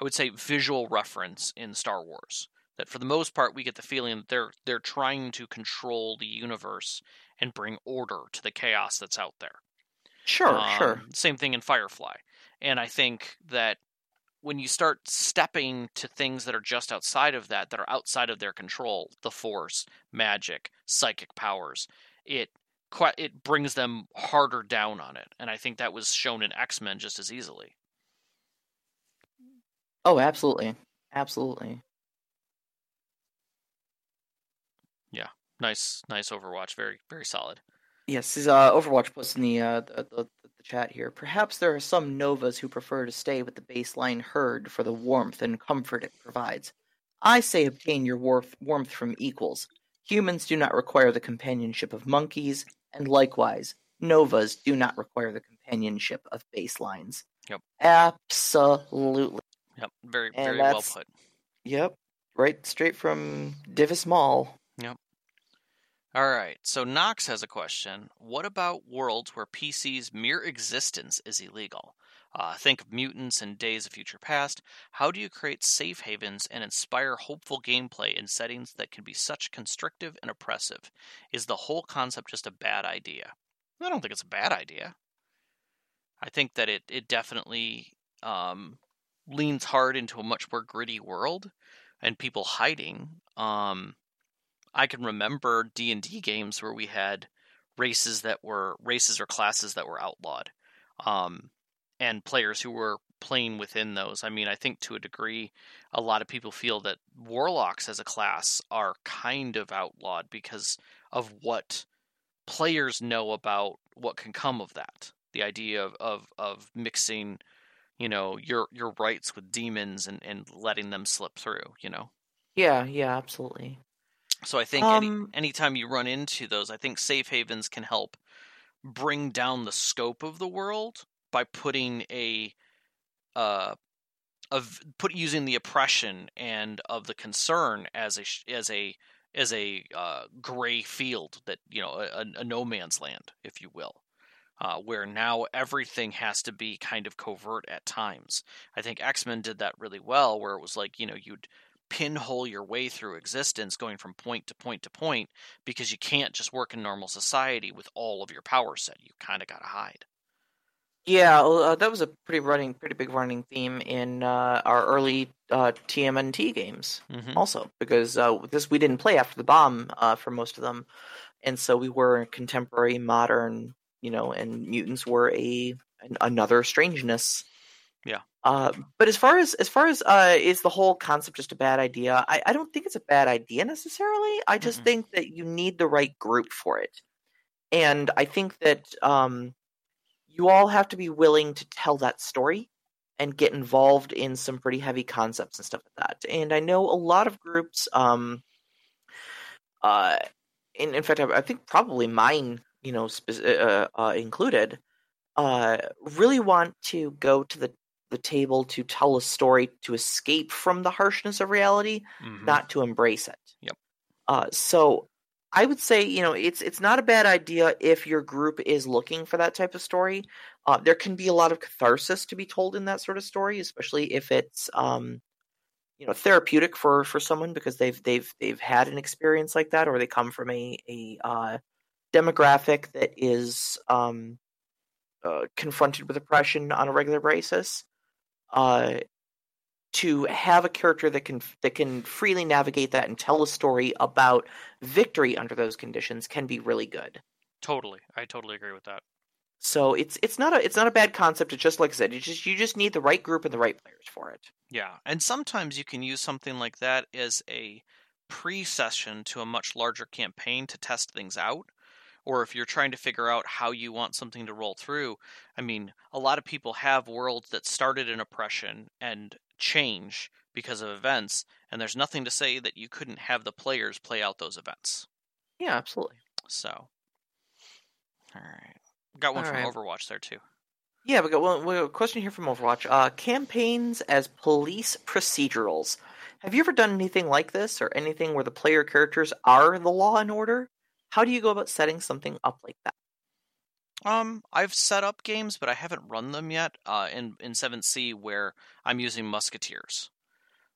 I would say visual reference in Star Wars. That for the most part we get the feeling that they're they're trying to control the universe and bring order to the chaos that's out there. Sure, sure. Um, Same thing in Firefly. And I think that when you start stepping to things that are just outside of that, that are outside of their control, the Force, magic, psychic powers, it it brings them harder down on it. And I think that was shown in X Men just as easily. Oh, absolutely. Absolutely. Yeah, nice, nice Overwatch. Very, very solid. Yes, is uh, Overwatch puts in the, uh, the, the the chat here. Perhaps there are some novas who prefer to stay with the baseline herd for the warmth and comfort it provides. I say obtain your warmth warmth from equals. Humans do not require the companionship of monkeys, and likewise, novas do not require the companionship of baselines. Yep. Absolutely. Yep. Very, And very well put. Yep. Right straight from Divis Mal. All right. So Knox has a question. What about worlds where PC's mere existence is illegal? Uh, think of mutants and Days of Future Past. How do you create safe havens and inspire hopeful gameplay in settings that can be such constrictive and oppressive? Is the whole concept just a bad idea? I don't think it's a bad idea. I think that it it definitely um, leans hard into a much more gritty world and people hiding. Um, I can remember D and D games where we had races that were races or classes that were outlawed, um, and players who were playing within those. I mean, I think to a degree, a lot of people feel that warlocks as a class are kind of outlawed because of what players know about what can come of that. The idea of of, of mixing, you know, your your rights with demons and, and letting them slip through. You know. Yeah, yeah, absolutely. So I think any, Um, anytime you run into those, I think safe havens can help bring down the scope of the world by putting a uh of put using the oppression and of the concern as a as a as a uh, gray field that you know a, a no man's land, if you will, uh, where now everything has to be kind of covert at times. I think X Men did that really well, where it was like you know you'd pinhole your way through existence going from point to point to point because you can't just work in normal society with all of your power set. You kind of got to hide. Yeah, uh, that was a pretty running, pretty big running theme in uh, our early uh, TMNT games, Mm-hmm. also because uh, this we didn't play after the bomb uh, for most of them, and so we were contemporary, modern, you know, and mutants were a an, another strangeness. Yeah. Uh, but as far as as far as uh, is the whole concept just a bad idea? I, I don't think it's a bad idea necessarily. I just Mm-mm. think that you need the right group for it, and I think that um, you all have to be willing to tell that story and get involved in some pretty heavy concepts and stuff like that. And I know a lot of groups, um, uh, in, in fact, I, I think probably mine you know, spe- uh, uh, included, uh, really want to go to the the table to tell a story to escape from the harshness of reality, Mhm. not to embrace it. Yep. Uh, so I would say, you know, it's it's not a bad idea if your group is looking for that type of story. Uh, there can be a lot of catharsis to be told in that sort of story, especially if it's, um, you know, therapeutic for for someone because they've they've they've had an experience like that, or they come from a a uh, demographic that is um, uh, confronted with oppression on a regular basis. Uh, to have a character that can that can freely navigate that and tell a story about victory under those conditions can be really good. Totally, I totally agree with that. So it's it's not a it's not a bad concept. It's just like I said, you just you just need the right group and the right players for it. Yeah, and sometimes you can use something like that as a pre-session to a much larger campaign to test things out. Or if you're trying to figure out how you want something to roll through, I mean, a lot of people have worlds that started in oppression and change because of events, and there's nothing to say that you couldn't have the players play out those events. Yeah, absolutely. So, all right, got one All from right. Overwatch there too. Yeah, we got one we got a question here from Overwatch. Uh, campaigns as police procedurals. Have you ever done anything like this, or anything where the player characters are the law and order? How do you go about setting something up like that? Um, I've set up games, but I haven't run them yet. Uh, in in 7th Sea, where I'm using Musketeers.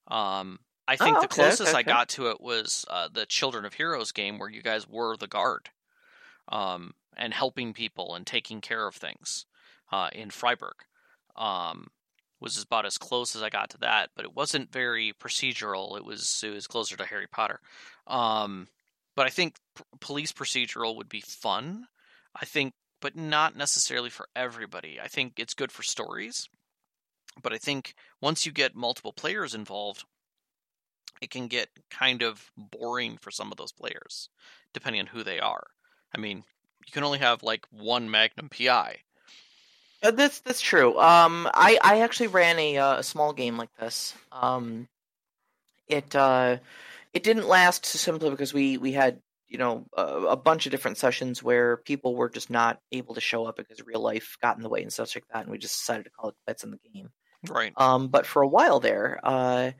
Um, I think Oh, the okay, closest I got to it was uh, the Children of Heroes game, where you guys were the guard, um, and helping people and taking care of things, uh, in Freiburg. Um, was about as close as I got to that, but it wasn't very procedural. It was it was closer to Harry Potter. Um, but I think p- police procedural would be fun. I think but not necessarily for everybody. I think it's good for stories, but I think once you get multiple players involved, it can get kind of boring for some of those players, depending on who they are. I mean, you can only have like one Magnum PI. Uh, that's that's true. Um, I I actually ran a uh, a small game like this. Um, it uh, it didn't last simply because we we had you know a, a bunch of different sessions where people were just not able to show up because real life got in the way and stuff like that, and we just decided to call it quits in the game. Right. Um, but for a while there, uh,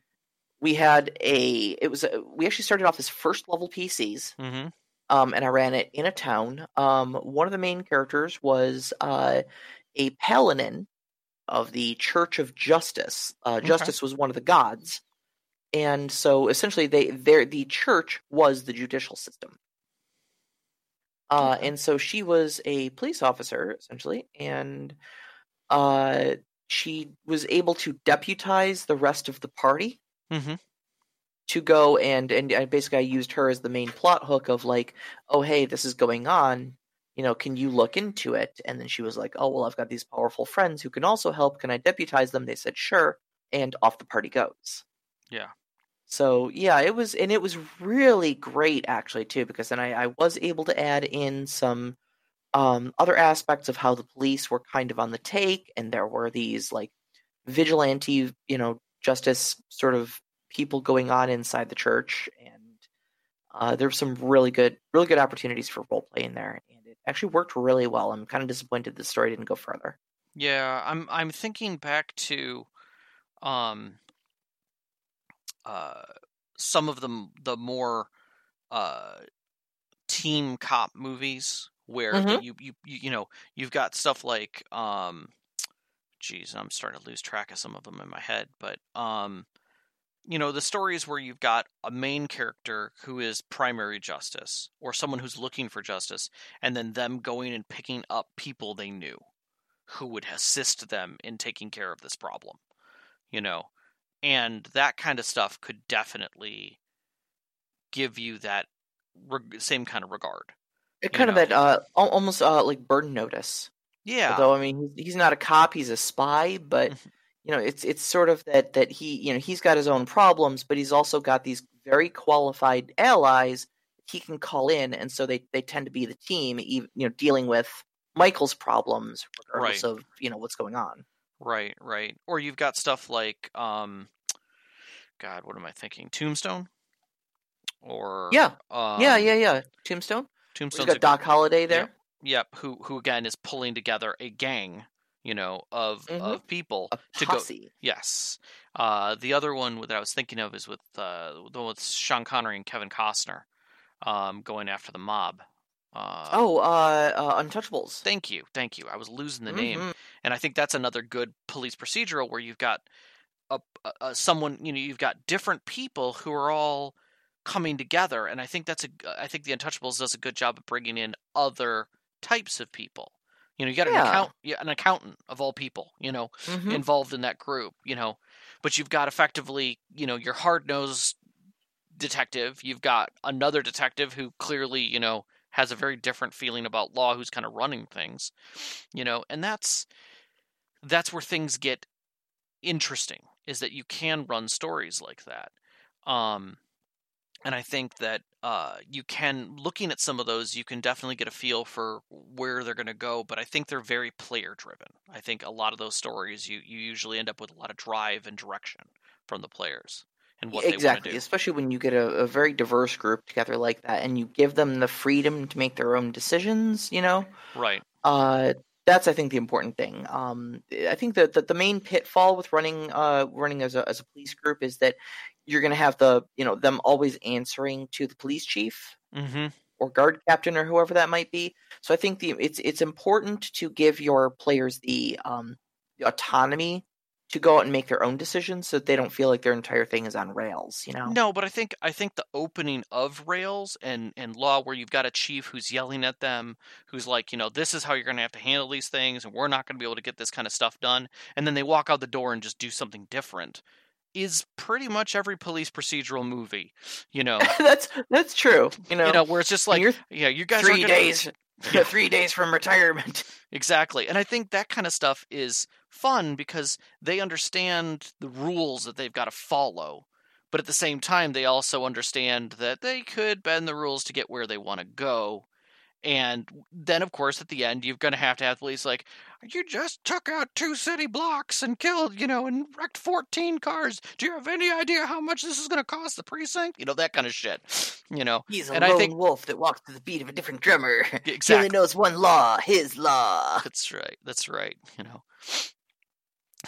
we had a it was a, we actually started off as first level PCs Mm-hmm. um, and I ran it in a town. Um, one of the main characters was uh, a paladin of the Church of Justice. Uh, Okay. Justice was one of the gods, and so essentially, they the church was the judicial system. Uh, And so she was a police officer essentially, and uh, she was able to deputize the rest of the party Mm-hmm. to go and and I basically I used her as the main plot hook of like, oh hey, this is going on. You know, can you look into it? And then she was like, oh well, I've got these powerful friends who can also help. Can I deputize them? They said sure, and off the party goes. Yeah. So yeah, it was and it was really great actually too because then I, I was able to add in some um, other aspects of how the police were kind of on the take, and there were these like vigilante, you know, justice sort of people going on inside the church, and uh, there were some really good, really good opportunities for role play in there, and it actually worked really well. I'm kind of disappointed the story didn't go further. Yeah, I'm I'm thinking back to um uh some of the the more uh team cop movies where Mhm. you, you you you know you've got stuff like um geez i'm starting to lose track of some of them in my head but um you know the stories where you've got a main character who is primary justice or someone who's looking for justice and then them going and picking up people they knew who would assist them in taking care of this problem you know and that kind of stuff could definitely give you that reg- same kind of regard It kind of know. that uh, almost uh, like Burn Notice. yeah Though I mean, he's, he's not a cop; he's a spy. But Mhm. you know, it's it's sort of that that he you know he's got his own problems, but he's also got these very qualified allies he can call in, and so they they tend to be the team, even you know, dealing with Michael's problems regardless Right. of you know what's going on. Right, right. Or you've got stuff like um God, what am I thinking? Tombstone? Or Yeah. um, yeah, yeah, yeah. Tombstone. Tombstone's got Doc good- Holliday there. Yep. Who who again is pulling together a gang, you know, of Mhm. of people to go. Yes. Uh, the other one that I was thinking of is with uh, the one with Sean Connery and Kevin Costner, um, going after the mob. Uh, Oh, uh, uh, Untouchables. thank you, thank you. I was losing the name, Mhm. and I think that's another good police procedural where you've got a, a, someone, you know, you've got different people who are all coming together, and I think that's a, I think the Untouchables does a good job of bringing in other types of people. You know, you got an Yeah. account, yeah, an accountant of all people. You know, Mhm. involved in that group, you know. But you've got effectively, you know, your hard nosed detective. You've got another detective who clearly, you know, has a very different feeling about law, who's kind of running things, you know, and that's that's where things get interesting. Is that you can run stories like that, um, and I think that uh, you can looking at some of those, you can definitely get a feel for where they're going to go. But I think they're very player driven. I think a lot of those stories, you you usually end up with a lot of drive and direction from the players and what exactly, especially when you get a, a very diverse group together like that, and you give them the freedom to make their own decisions. You know, Right. uh, that's I think the important thing. Um, I think that the, the main pitfall with running uh, running as a as a police group is that you're going to have the you know them always answering to the police chief Mm-hmm. or guard captain or whoever that might be. So I think the it's it's important to give your players the um the autonomy to go out and make their own decisions so that they don't feel like their entire thing is on rails, you know. No, but I think I think the opening of Rails and and Law, where you've got a chief who's yelling at them, who's like, you know, this is how you're going to have to handle these things, and we're not going to be able to get this kind of stuff done, and then they walk out the door and just do something different, is pretty much every police procedural movie, you know. (laughs) that's that's true. You know, you know, where it's just like, yeah, you guys are three gonna... three days from retirement. (laughs) Exactly. And I think that kind of stuff is fun because they understand the rules that they've got to follow. But at the same time, they also understand that they could bend the rules to get where they want to go. And then, of course, at the end, you're going to have to have police like, you just took out two city blocks and killed, you know, and wrecked 14 cars. Do you have any idea how much this is going to cost the precinct? You know, that kind of shit. You know, He's a And I lone think- wolf that walks to the beat of a different drummer. (laughs) He exactly. only knows one law, his law. That's right. That's right. You know,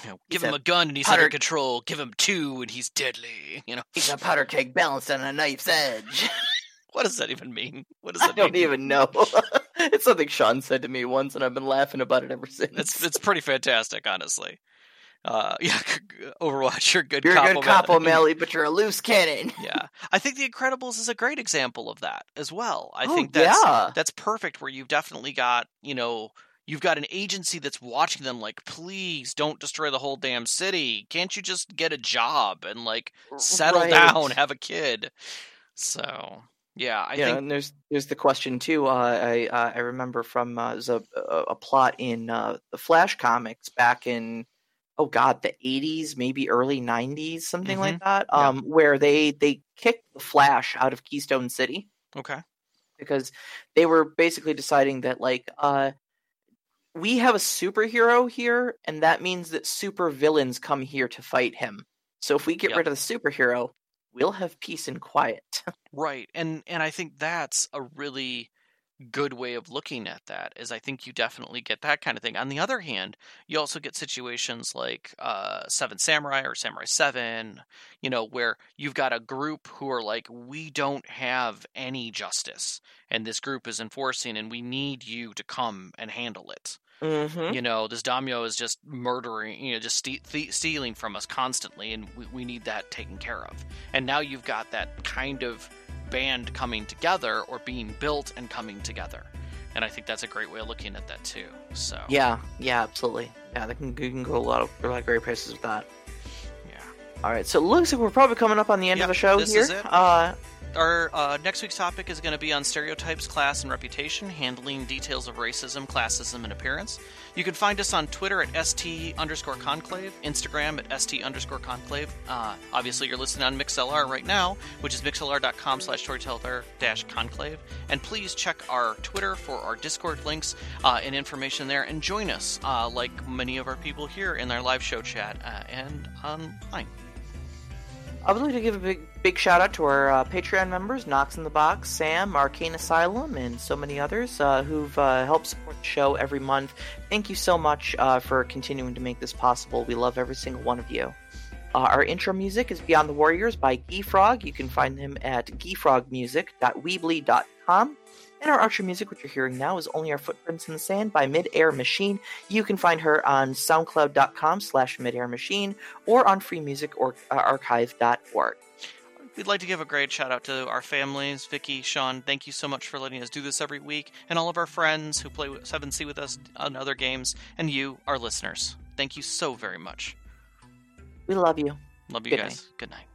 you know He's give him a a gun and he's powder- under control. Give him two and he's deadly. You know, He's a powder keg balanced on a knife's edge. (laughs) what does that even mean? What does that I that don't even know. (laughs) (laughs) it's something Sean said to me once, and I've been laughing about it ever since. It's it's pretty fantastic, honestly. Uh, (laughs) yeah, Overwatch, you're a good. You're a good cop, O'Malley, (laughs) but you're a loose cannon. yeah, I think The Incredibles is a great example of that as well. I Oh, think that's yeah. that's perfect. Where you've definitely got you know you've got an agency that's watching them like, please don't destroy the whole damn city. Can't you just get a job and like settle Right. down, have a kid? So yeah, I yeah, think and there's there's the question too. Uh, I uh, I remember from uh, a, a a plot in uh, the Flash comics back in oh god the 80s maybe early 90s something like that Yeah. um where they they kicked the Flash out of Keystone City okay, because they were basically deciding that like uh we have a superhero here and that means that super villains come here to fight him so if we get Yep. rid of the superhero we'll have peace and quiet (laughs) right, and and I think that's a really good way of looking at that is I think you definitely get that kind of thing. On the other hand, you also get situations like uh, Seven Samurai or Samurai Seven, you know, where you've got a group who are like, we don't have any justice, and this group is enforcing, and we need you to come and handle it. Mm-hmm. You know, this daimyo is just murdering, you know, just ste- th- stealing from us constantly, and we, we need that taken care of. And now you've got that kind of band coming together or being built and coming together. And I think that's a great way of looking at that too. So Yeah, yeah, absolutely. Yeah, they can, you can go a lot of a lot of great places with that. yeah. All right, so it looks like we're probably coming up on the end Yep, of the show here. Uh, Our uh, next week's topic is going to be on stereotypes, class, and reputation, handling details of racism, classism, and appearance. You can find us on Twitter at st underscore conclave, Instagram at st underscore conclave. Uh, obviously, you're listening on MixLR right now, which is mixlr.com slash storyteller dash conclave. And please check our Twitter for our Discord links uh, and information there, and join us, uh, like many of our people here, in our live show chat uh, and online. I would like to give a big, big shout out to our uh, Patreon members, Knox in the Box, Sam, Arcane Asylum, and so many others uh, who've uh, helped support the show every month. Thank you so much uh, for continuing to make this possible. We love every single one of you. Uh, our intro music is Beyond the Warriors by Geefrog. You can find him at geefrogmusic.weebly.com. And our outro music, which you're hearing now, is Only Our Footprints in the Sand by Midair Machine. You can find her on soundcloud.com slash midairmachine or on freemusicarchive.org. Uh, We'd like to give a great shout out to our families. Vicky, Sean, thank you so much for letting us do this every week, and all of our friends who play 7th Sea with us on other games, and you, our listeners. Thank you so very much. We love you. Love you Good guys. night. Good night.